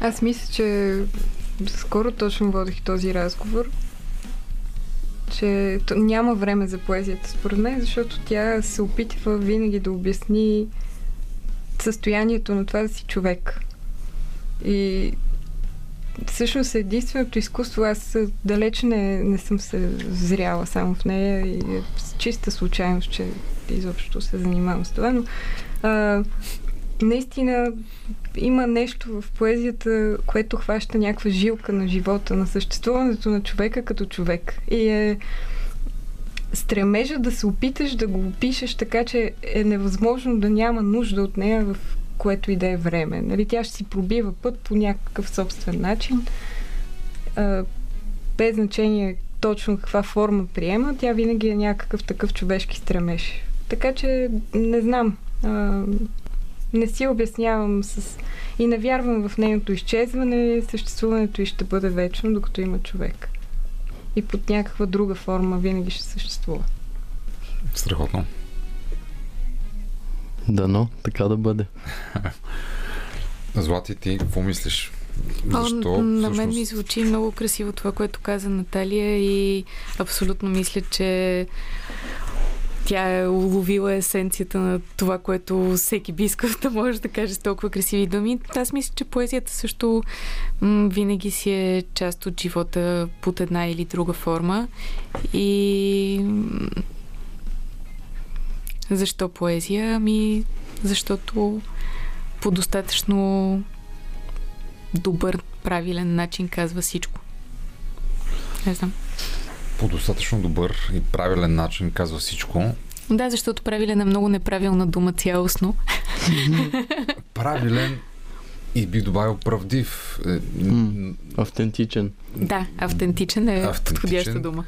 Аз мисля, че скоро точно водих този разговор, че няма време за поезията, според мен, защото тя се опитва винаги да обясни състоянието на това да си човек. И всъщност единственото изкуство, аз далеч не, не съм се зряла само в нея и е чиста случайност, че изобщо се занимавам с това, но а, наистина има нещо в поезията, което хваща някаква жилка на живота, на съществуването на човека като човек. И е стремежа да се опиташ да го опишеш така, че е невъзможно да няма нужда от нея в което и да е време. Нали, тя ще си пробива път по някакъв собствен начин. А, без значение точно каква форма приема, тя винаги е някакъв такъв човешки стремеж. Така че не знам. А, не си обяснявам с... и не вярвам в нейното изчезване, съществуването и ще бъде вечно, докато има човек. И под някаква друга форма винаги ще съществува. Страхотно. Дано, така да бъде. Злати, ти какво мислиш? О, Защо? на мен ми звучи много красиво това, което каза Наталия и абсолютно мисля, че тя е уловила есенцията на това, което всеки би искал да може да каже с толкова красиви думи. Аз мисля, че поезията също м- винаги си е част от живота под една или друга форма. И защо поезия? Ами, защото по достатъчно добър, правилен начин казва всичко. Не знам. По достатъчно добър и правилен начин казва всичко. Да, защото правилен е много неправилна дума цялостно. Правилен и би добавил правдив. М, Автентичен. Да, автентичен е Автентичен. подходяща дума.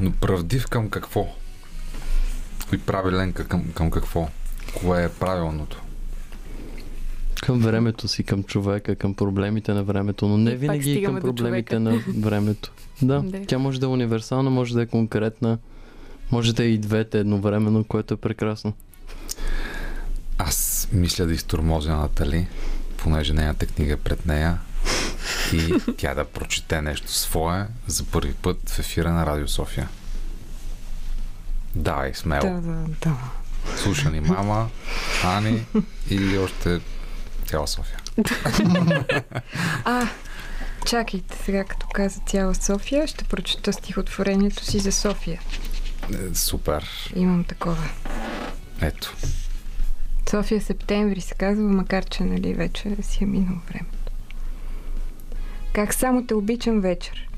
Но правдив към какво? И правилен към, към какво? Кое е правилното? Към времето си, към човека, към проблемите на времето, но не И винаги и към проблемите на времето. Да, Да. тя може да е универсална, може да е конкретна, може да е и двете едновременно, което е прекрасно. Аз мисля да изтормозя Натали, понеже нейната книга е пред нея и тя да прочете нещо свое за първи път в ефира на Радио София. Давай, смело. Да, да, да. Слуша ни мама, Ани и още цяла София. А, чакайте сега, като каза цяла София, ще прочета стихотворението си за София. Е, Супер. Имам такова. Ето. София септември се казва, макар че нали вече си е минало времето. Как само те обичам вечер.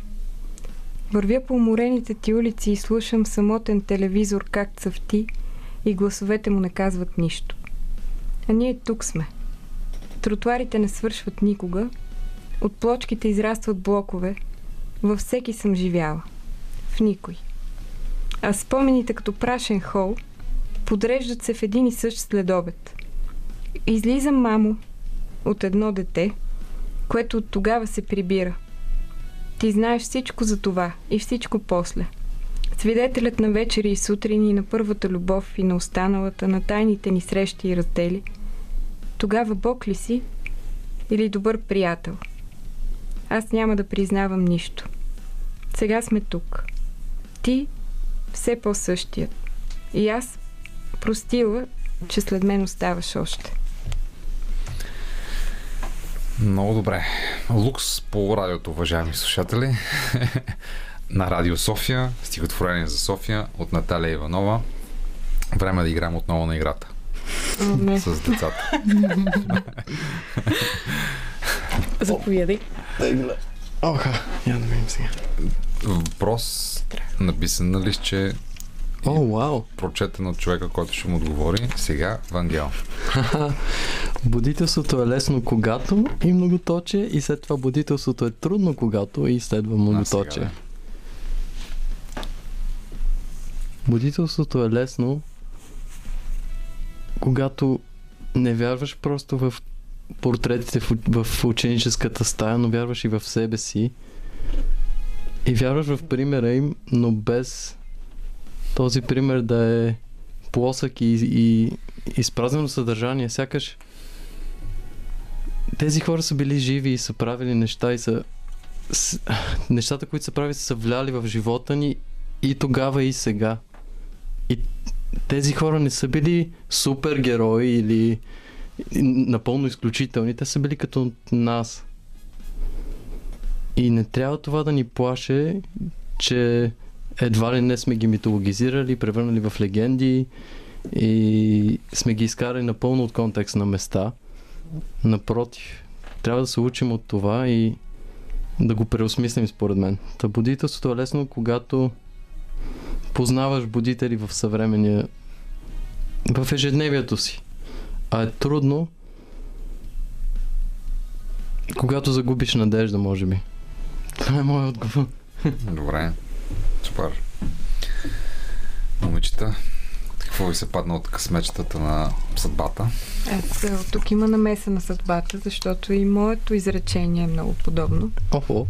Вървя по уморените ти улици и слушам самотен телевизор как цъфти и гласовете му не казват нищо. А ние тук сме. Тротуарите не свършват никога, от плочките израстват блокове, във всеки съм живяла. В никой. А спомените като прашен хол подреждат се в един и същ следобед. Излизам, мамо, от едно дете, което от тогава се прибира. Ти знаеш всичко за това и всичко после. Свидетелят на вечери и сутрини, на първата любов и на останалата, на тайните ни срещи и раздели. Тогава Бог ли си или добър приятел? Аз няма да признавам нищо. Сега сме тук. Ти все по-същият. И аз простила, че след мен оставаш още. Много добре. Лукс по радиото, уважаеми слушатели. на Радио София, стихотворение за София от Наталия Иванова. Време да играем отново на играта. С децата. Заповядай. Оха, я да видим сега. Въпрос написан на листче, О, вау! прочетен от човека, който ще му отговори. Сега Вангел. Будителството е лесно когато и многоточие и след това будителството е трудно когато и следва многоточие. сега, Будителството е лесно, когато не вярваш просто в портретите в, в ученическата стая, но вярваш и в себе си. И вярваш в примера им, но без този пример да е плосък и, и изпразнено съдържание. Сякаш тези хора са били живи и са правили неща и са с, нещата, които са правили, са влияли в живота ни и тогава и сега. И тези хора не са били супергерои или напълно изключителни. Те са били като нас. И не трябва това да ни плаше, че едва ли не сме ги митологизирали, превърнали в легенди и сме ги изкарали напълно от контекст на места. Напротив, трябва да се учим от това и да го преосмислим според мен. Та будителството е лесно, когато познаваш будители в съвременния в ежедневието си. А е трудно когато загубиш надежда, може би. Това е моят отговор. Добре. Супер. Момичета, какво ви се падна от късмечетата на съдбата? Аз е, тук има намеса на съдбата, защото и моето изречение е много подобно. Охо.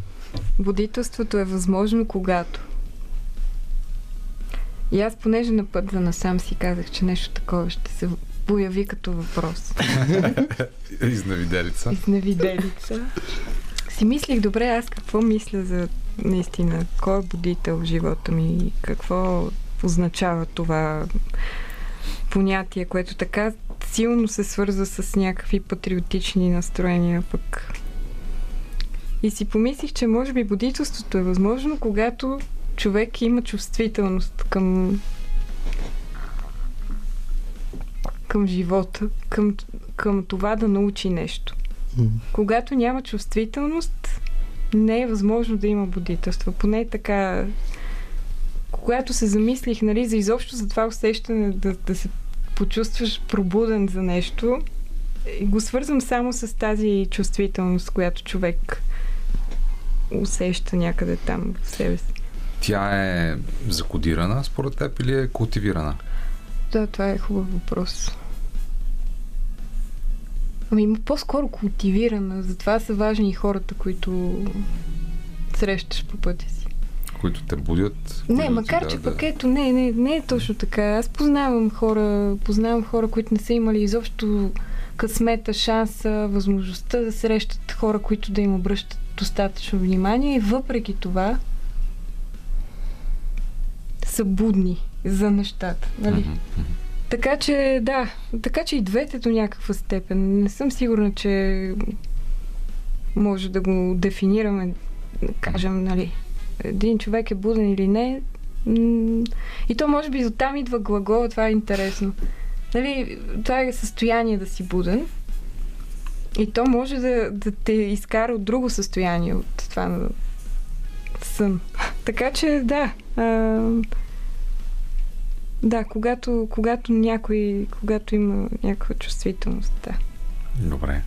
Будителството е възможно когато. И аз, понеже на път за насам си казах, че нещо такова ще се появи като въпрос. Изнавиделица. Изневиделица. Си мислих, добре, аз какво мисля за наистина, кой е будител в живота ми, и какво означава това понятие, което така силно се свързва с някакви патриотични настроения, пък. И си помислих, че може би будителството е възможно, когато човек има чувствителност към към живота, към, към това да научи нещо. Когато няма чувствителност, не е възможно да има будителство. Поне така. Когато се замислих, нали, за изобщо за това усещане да, да се почувстваш пробуден за нещо, го свързвам само с тази чувствителност, която човек усеща някъде там в себе си. Тя е закодирана според теб или е култивирана? Да, това е хубав въпрос. Ами има по-скоро култивирана, затова са важни и хората, които срещаш по пътя си. Които те будят? Не, които макар че дават пък ето, не, не, не е точно така. Аз познавам хора, познавам хора, които не са имали изобщо късмета, шанса, възможността да срещат хора, които да им обръщат достатъчно внимание и въпреки това са будни за нещата. Нали? Така че, да, така че и двете до някаква степен. Не съм сигурна, че може да го дефинираме, кажем, нали, един човек е буден или не. И то може би оттам идва глагола, това е интересно. Нали, това е състояние да си буден. И то може да, да те изкара от друго състояние, от това сън. Така че, да. А, да, когато, когато някой, когато има някаква чувствителност, да. Добре.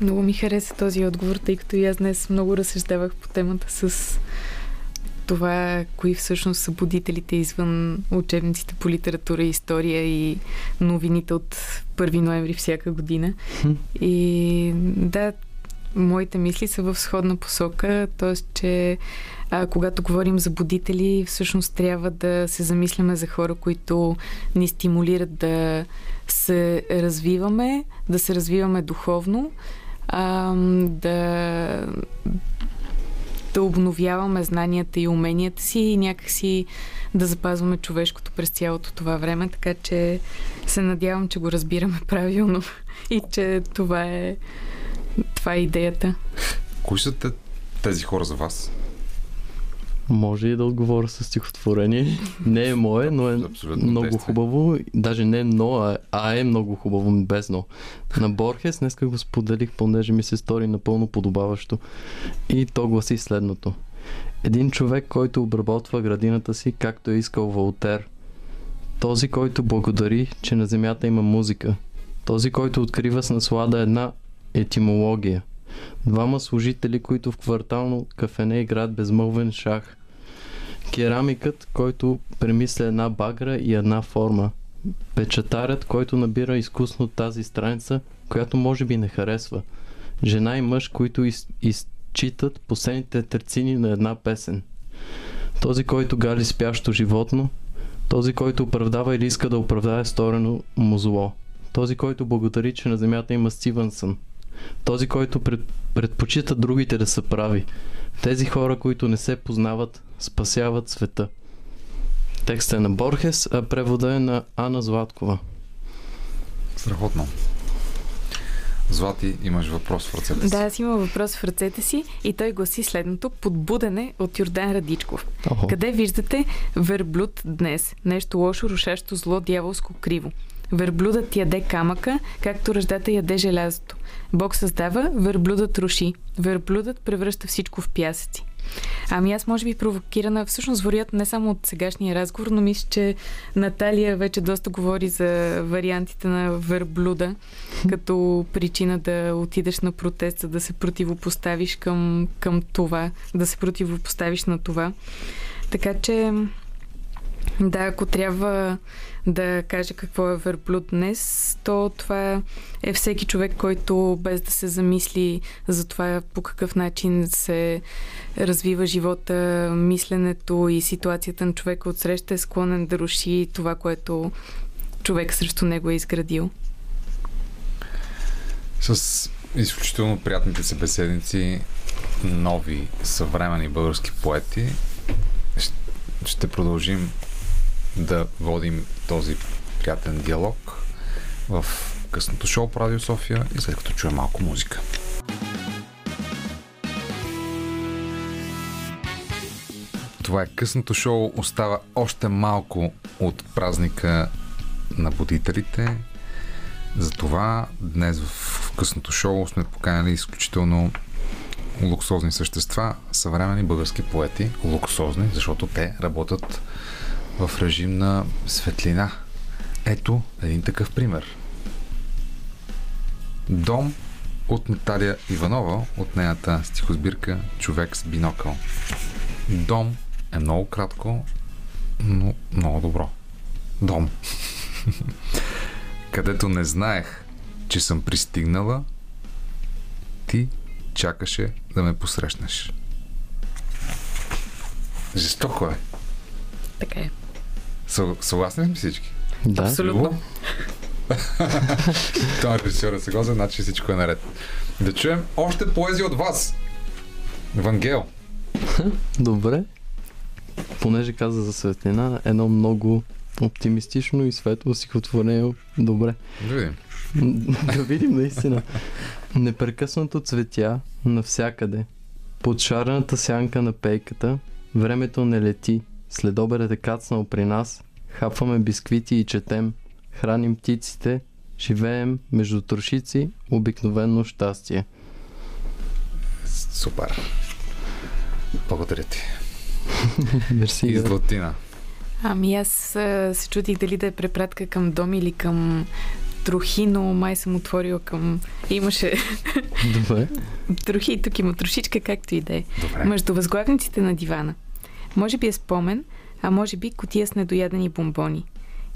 Много ми хареса този отговор, тъй като и аз днес много разсъждавах по темата с това, кои всъщност са будителите извън учебниците по литература и история и новините от 1 ноември всяка година. И да, моите мисли са в сходна посока, т.е. че а, когато говорим за будители, всъщност трябва да се замисляме за хора, които ни стимулират да се развиваме, да се развиваме духовно, а, да, да обновяваме знанията и уменията си и някакси да запазваме човешкото през цялото това време, така че се надявам, че го разбираме правилно и че това е, това е идеята. Кои са те, тези хора за вас? Може и да отговоря с стихотворение. Не е мое, но е много действие. хубаво. Даже не но, а, а е много хубаво, без но. На Борхес днеска го споделих, понеже ми се стори напълно подобаващо. И то гласи следното. Един човек, който обработва градината си, както е искал Волтер. Този, който благодари, че на земята има музика. Този, който открива с наслада една етимология. Двама служители, които в квартално кафене играят безмълвен шах. Керамикът, който премисля една багра и една форма. Печатарят, който набира изкусно тази страница, която може би не харесва. Жена и мъж, които из, изчитат последните терцини на една песен. Този, който гали спящо животно, този, който оправдава или иска да оправдае сторено му зло. Този, който благодари, че на земята има Стивенсън. Този, който пред, предпочита другите да са прави. Тези хора, които не се познават, спасяват света. Текстът е на Борхес, а превода е на Ана Златкова. Страхотно. Злати, имаш въпрос в ръцете си. Да, аз имам въпрос в ръцете си и той гласи следното. Подбудене от Йордан Радичков. Охо. Къде виждате верблюд днес? Нещо лошо, рушащо зло, дяволско криво. Верблюдът яде камъка, както ръждата яде желязото. Бог създава, верблюдът руши. Верблюдът превръща всичко в пясъци. Ами аз може би провокирана, всъщност вероятно не само от сегашния разговор, но мисля, че Наталия вече доста говори за вариантите на верблюда, като причина да отидеш на протест, за да се противопоставиш към, към това, да се противопоставиш на това. Така че, да, ако трябва да кажа какво е верблюд днес, то това е всеки човек, който без да се замисли за това по какъв начин се развива живота, мисленето и ситуацията на човека отсреща е склонен да руши това, което човек срещу него е изградил. С изключително приятните събеседници, нови съвремени български поети, ще продължим да водим този приятен диалог в късното шоу по Радио София и след като чуем малко музика. Това е късното шоу. Остава още малко от празника на будителите. Затова днес в късното шоу сме поканали изключително луксозни същества, съвремени български поети. Луксозни, защото те работят в режим на светлина. Ето един такъв пример. Дом от Наталия Иванова от нейната стихосбирка Човек с бинокъл. Дом е много кратко, но много добро. Дом. Където не знаех, че съм пристигнала, ти чакаше да ме посрещнеш. Жестоко е. Така е. Съ- Съгласни сме всички? Да. Абсолютно. Това режисьор е съгласен, значи всичко е наред. Да чуем още поезия от вас. Вангел. Добре. Понеже каза за светлина, едно много оптимистично и светло стихотворение. Добре. Да видим. да видим наистина. Непрекъснато цветя навсякъде. Под шарената сянка на пейката, времето не лети. След обед е кацнал при нас, хапваме бисквити и четем, храним птиците, живеем между трошици, обикновено щастие. Супер. Благодаря ти. Мерси. И Златина. Ами аз а, се чудих дали да е препратка към дом или към трохи, но май съм отворила към... Имаше Добре. трохи и тук има трошичка, както и да е. Между възглавниците на дивана. Може би е спомен, а може би котия с недоядени бомбони.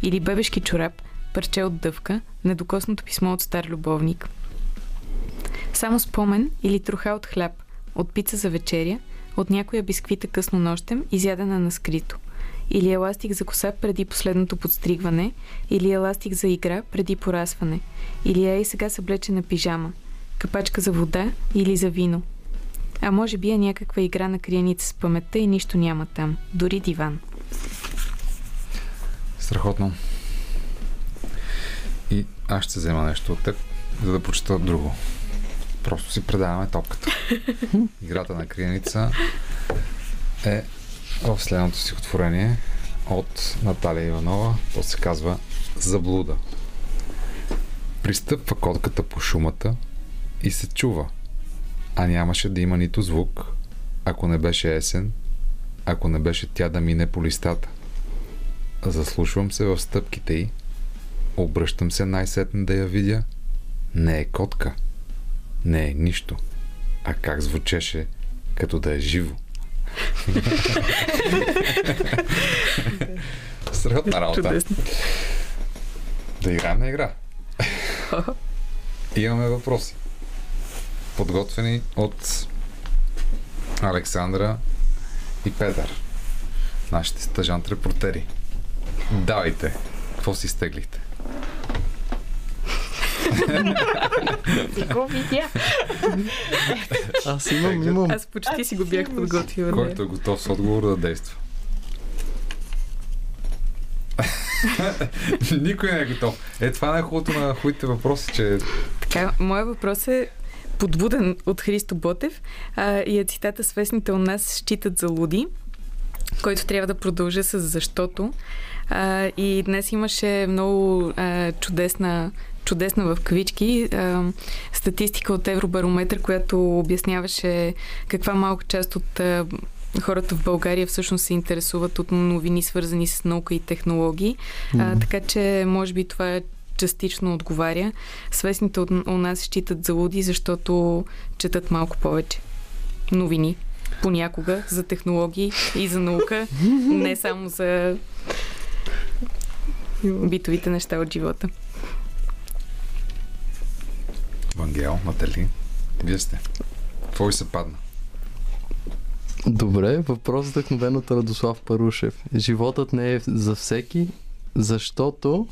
Или бебешки чорап, парче от дъвка, недокоснато писмо от стар любовник. Само спомен или троха от хляб, от пица за вечеря, от някоя бисквита късно нощем, изядена на скрито. Или еластик за коса преди последното подстригване, или еластик за игра преди порасване, или ей сега съблечена пижама, капачка за вода или за вино. А може би е някаква игра на криеница с паметта и нищо няма там. Дори диван. Страхотно. И аз ще взема нещо от теб, за да прочета друго. Просто си предаваме топката. Играта на криеница е в следното стихотворение от Наталия Иванова. То се казва Заблуда. Пристъпва котката по шумата и се чува. А нямаше да има нито звук, ако не беше есен, ако не беше тя да мине по листата. Заслушвам се в стъпките й. Обръщам се най-сетне да я видя. Не е котка. Не е нищо. А как звучеше, като да е живо. Страхотна работа. Чудесно. Да играем на игра. Имаме въпроси. Подготвени от Александра и Петър. Нашите стъжант репортери. Давайте. Какво си стеглихте? Го видя. Аз имам, имам. Аз почти си го бях подготвила. Който е готов с отговор да действа. Никой не е готов. Е, това е хубавото на хубавите въпроси, че Така, моят въпрос е подбуден от Христо Ботев а, и е цитата Свестните у нас считат за луди, който трябва да продължа с защото. А, и днес имаше много а, чудесна чудесна в кавички а, статистика от Евробарометър, която обясняваше каква малка част от а, хората в България всъщност се интересуват от новини, свързани с наука и технологии. А, така че, може би това е частично отговаря. Свестните от, у нас считат за луди, защото четат малко повече новини. Понякога за технологии и за наука, не само за битовите неща от живота. Вангел, Натали, вие сте. Какво ви се падна? Добре, въпрос вдъхновен от Радослав Парушев. Животът не е за всеки, защото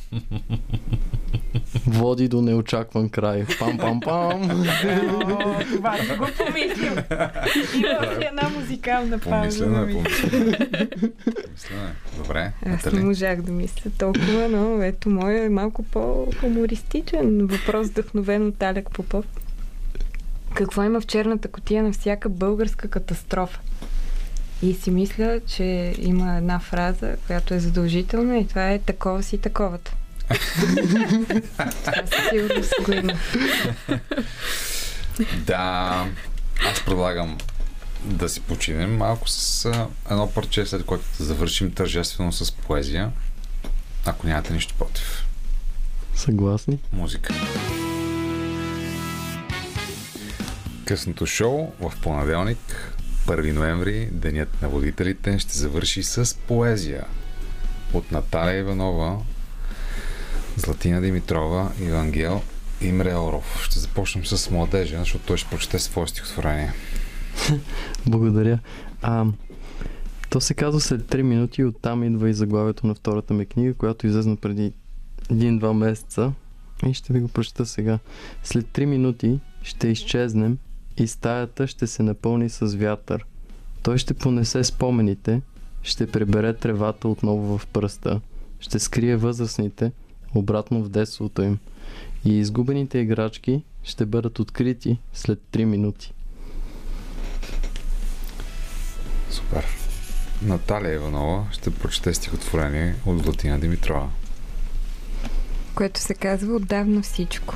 води до неочакван край. Пам-пам-пам! Това не го помислим. Има си една музикална пауза. Помислено да е, ми- помислено е. Добре, Аз не можах да мисля толкова, но ето моя е малко по-хумористичен въпрос, вдъхновен от Алек Попов. Какво има в черната котия на всяка българска катастрофа? И си мисля, че има една фраза, която е задължителна и това е такова си таковата. това със сигурност го има. Да, аз предлагам да си починем малко с едно парче, след което да завършим тържествено с поезия. Ако нямате нищо против. Съгласни? Музика. Късното шоу в понеделник, 1 ноември, Денят на водителите, ще завърши с поезия от Наталия Иванова, Златина Димитрова, Ивангел Имре Оров. Ще започнем с младежа, защото той ще прочете свое стихотворение. Благодаря. А, то се казва след 3 минути, оттам идва и заглавието на втората ми книга, която излезна преди един-два месеца. И ще ви го прочета сега. След 3 минути ще изчезнем и стаята ще се напълни с вятър. Той ще понесе спомените, ще прибере тревата отново в пръста, ще скрие възрастните обратно в детството им. И изгубените играчки ще бъдат открити след 3 минути. Супер. Наталия Иванова ще прочете стихотворение от Златина Димитрова. което се казва Отдавна всичко.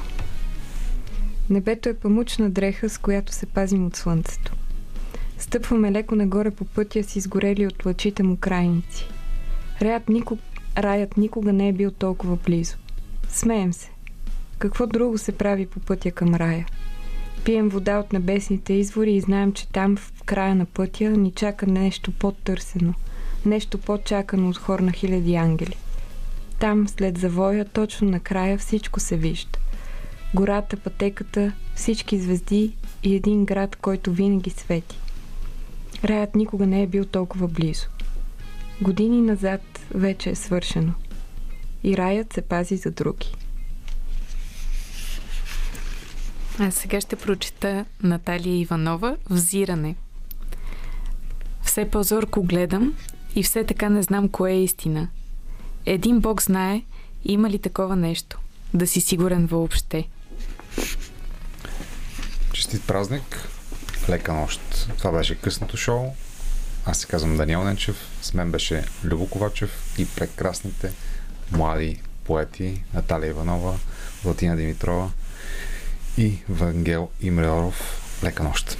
Небето е памучна дреха, с която се пазим от слънцето. Стъпваме леко нагоре по пътя си, изгорели от лъчите му крайници. Раят, никог... Раят никога не е бил толкова близо. Смеем се. Какво друго се прави по пътя към рая? Пием вода от небесните извори и знаем, че там в края на пътя ни чака нещо по-търсено, нещо по-чакано от хор на хиляди ангели. Там, след завоя, точно накрая всичко се вижда. Гората, пътеката, всички звезди и един град, който винаги свети. Раят никога не е бил толкова близо. Години назад вече е свършено. И раят се пази за други. А сега ще прочита Наталия Иванова Взиране. Все по-зорко гледам и все така не знам кое е истина. Един Бог знае, има ли такова нещо. Да си сигурен въобще. Честит празник, лека нощ. Това беше късното шоу. Аз се казвам Даниел Ненчев, с мен беше Любо Ковачев и прекрасните млади поети Наталия Иванова, Латина Димитрова и Вангел Имреоров. Лека нощ!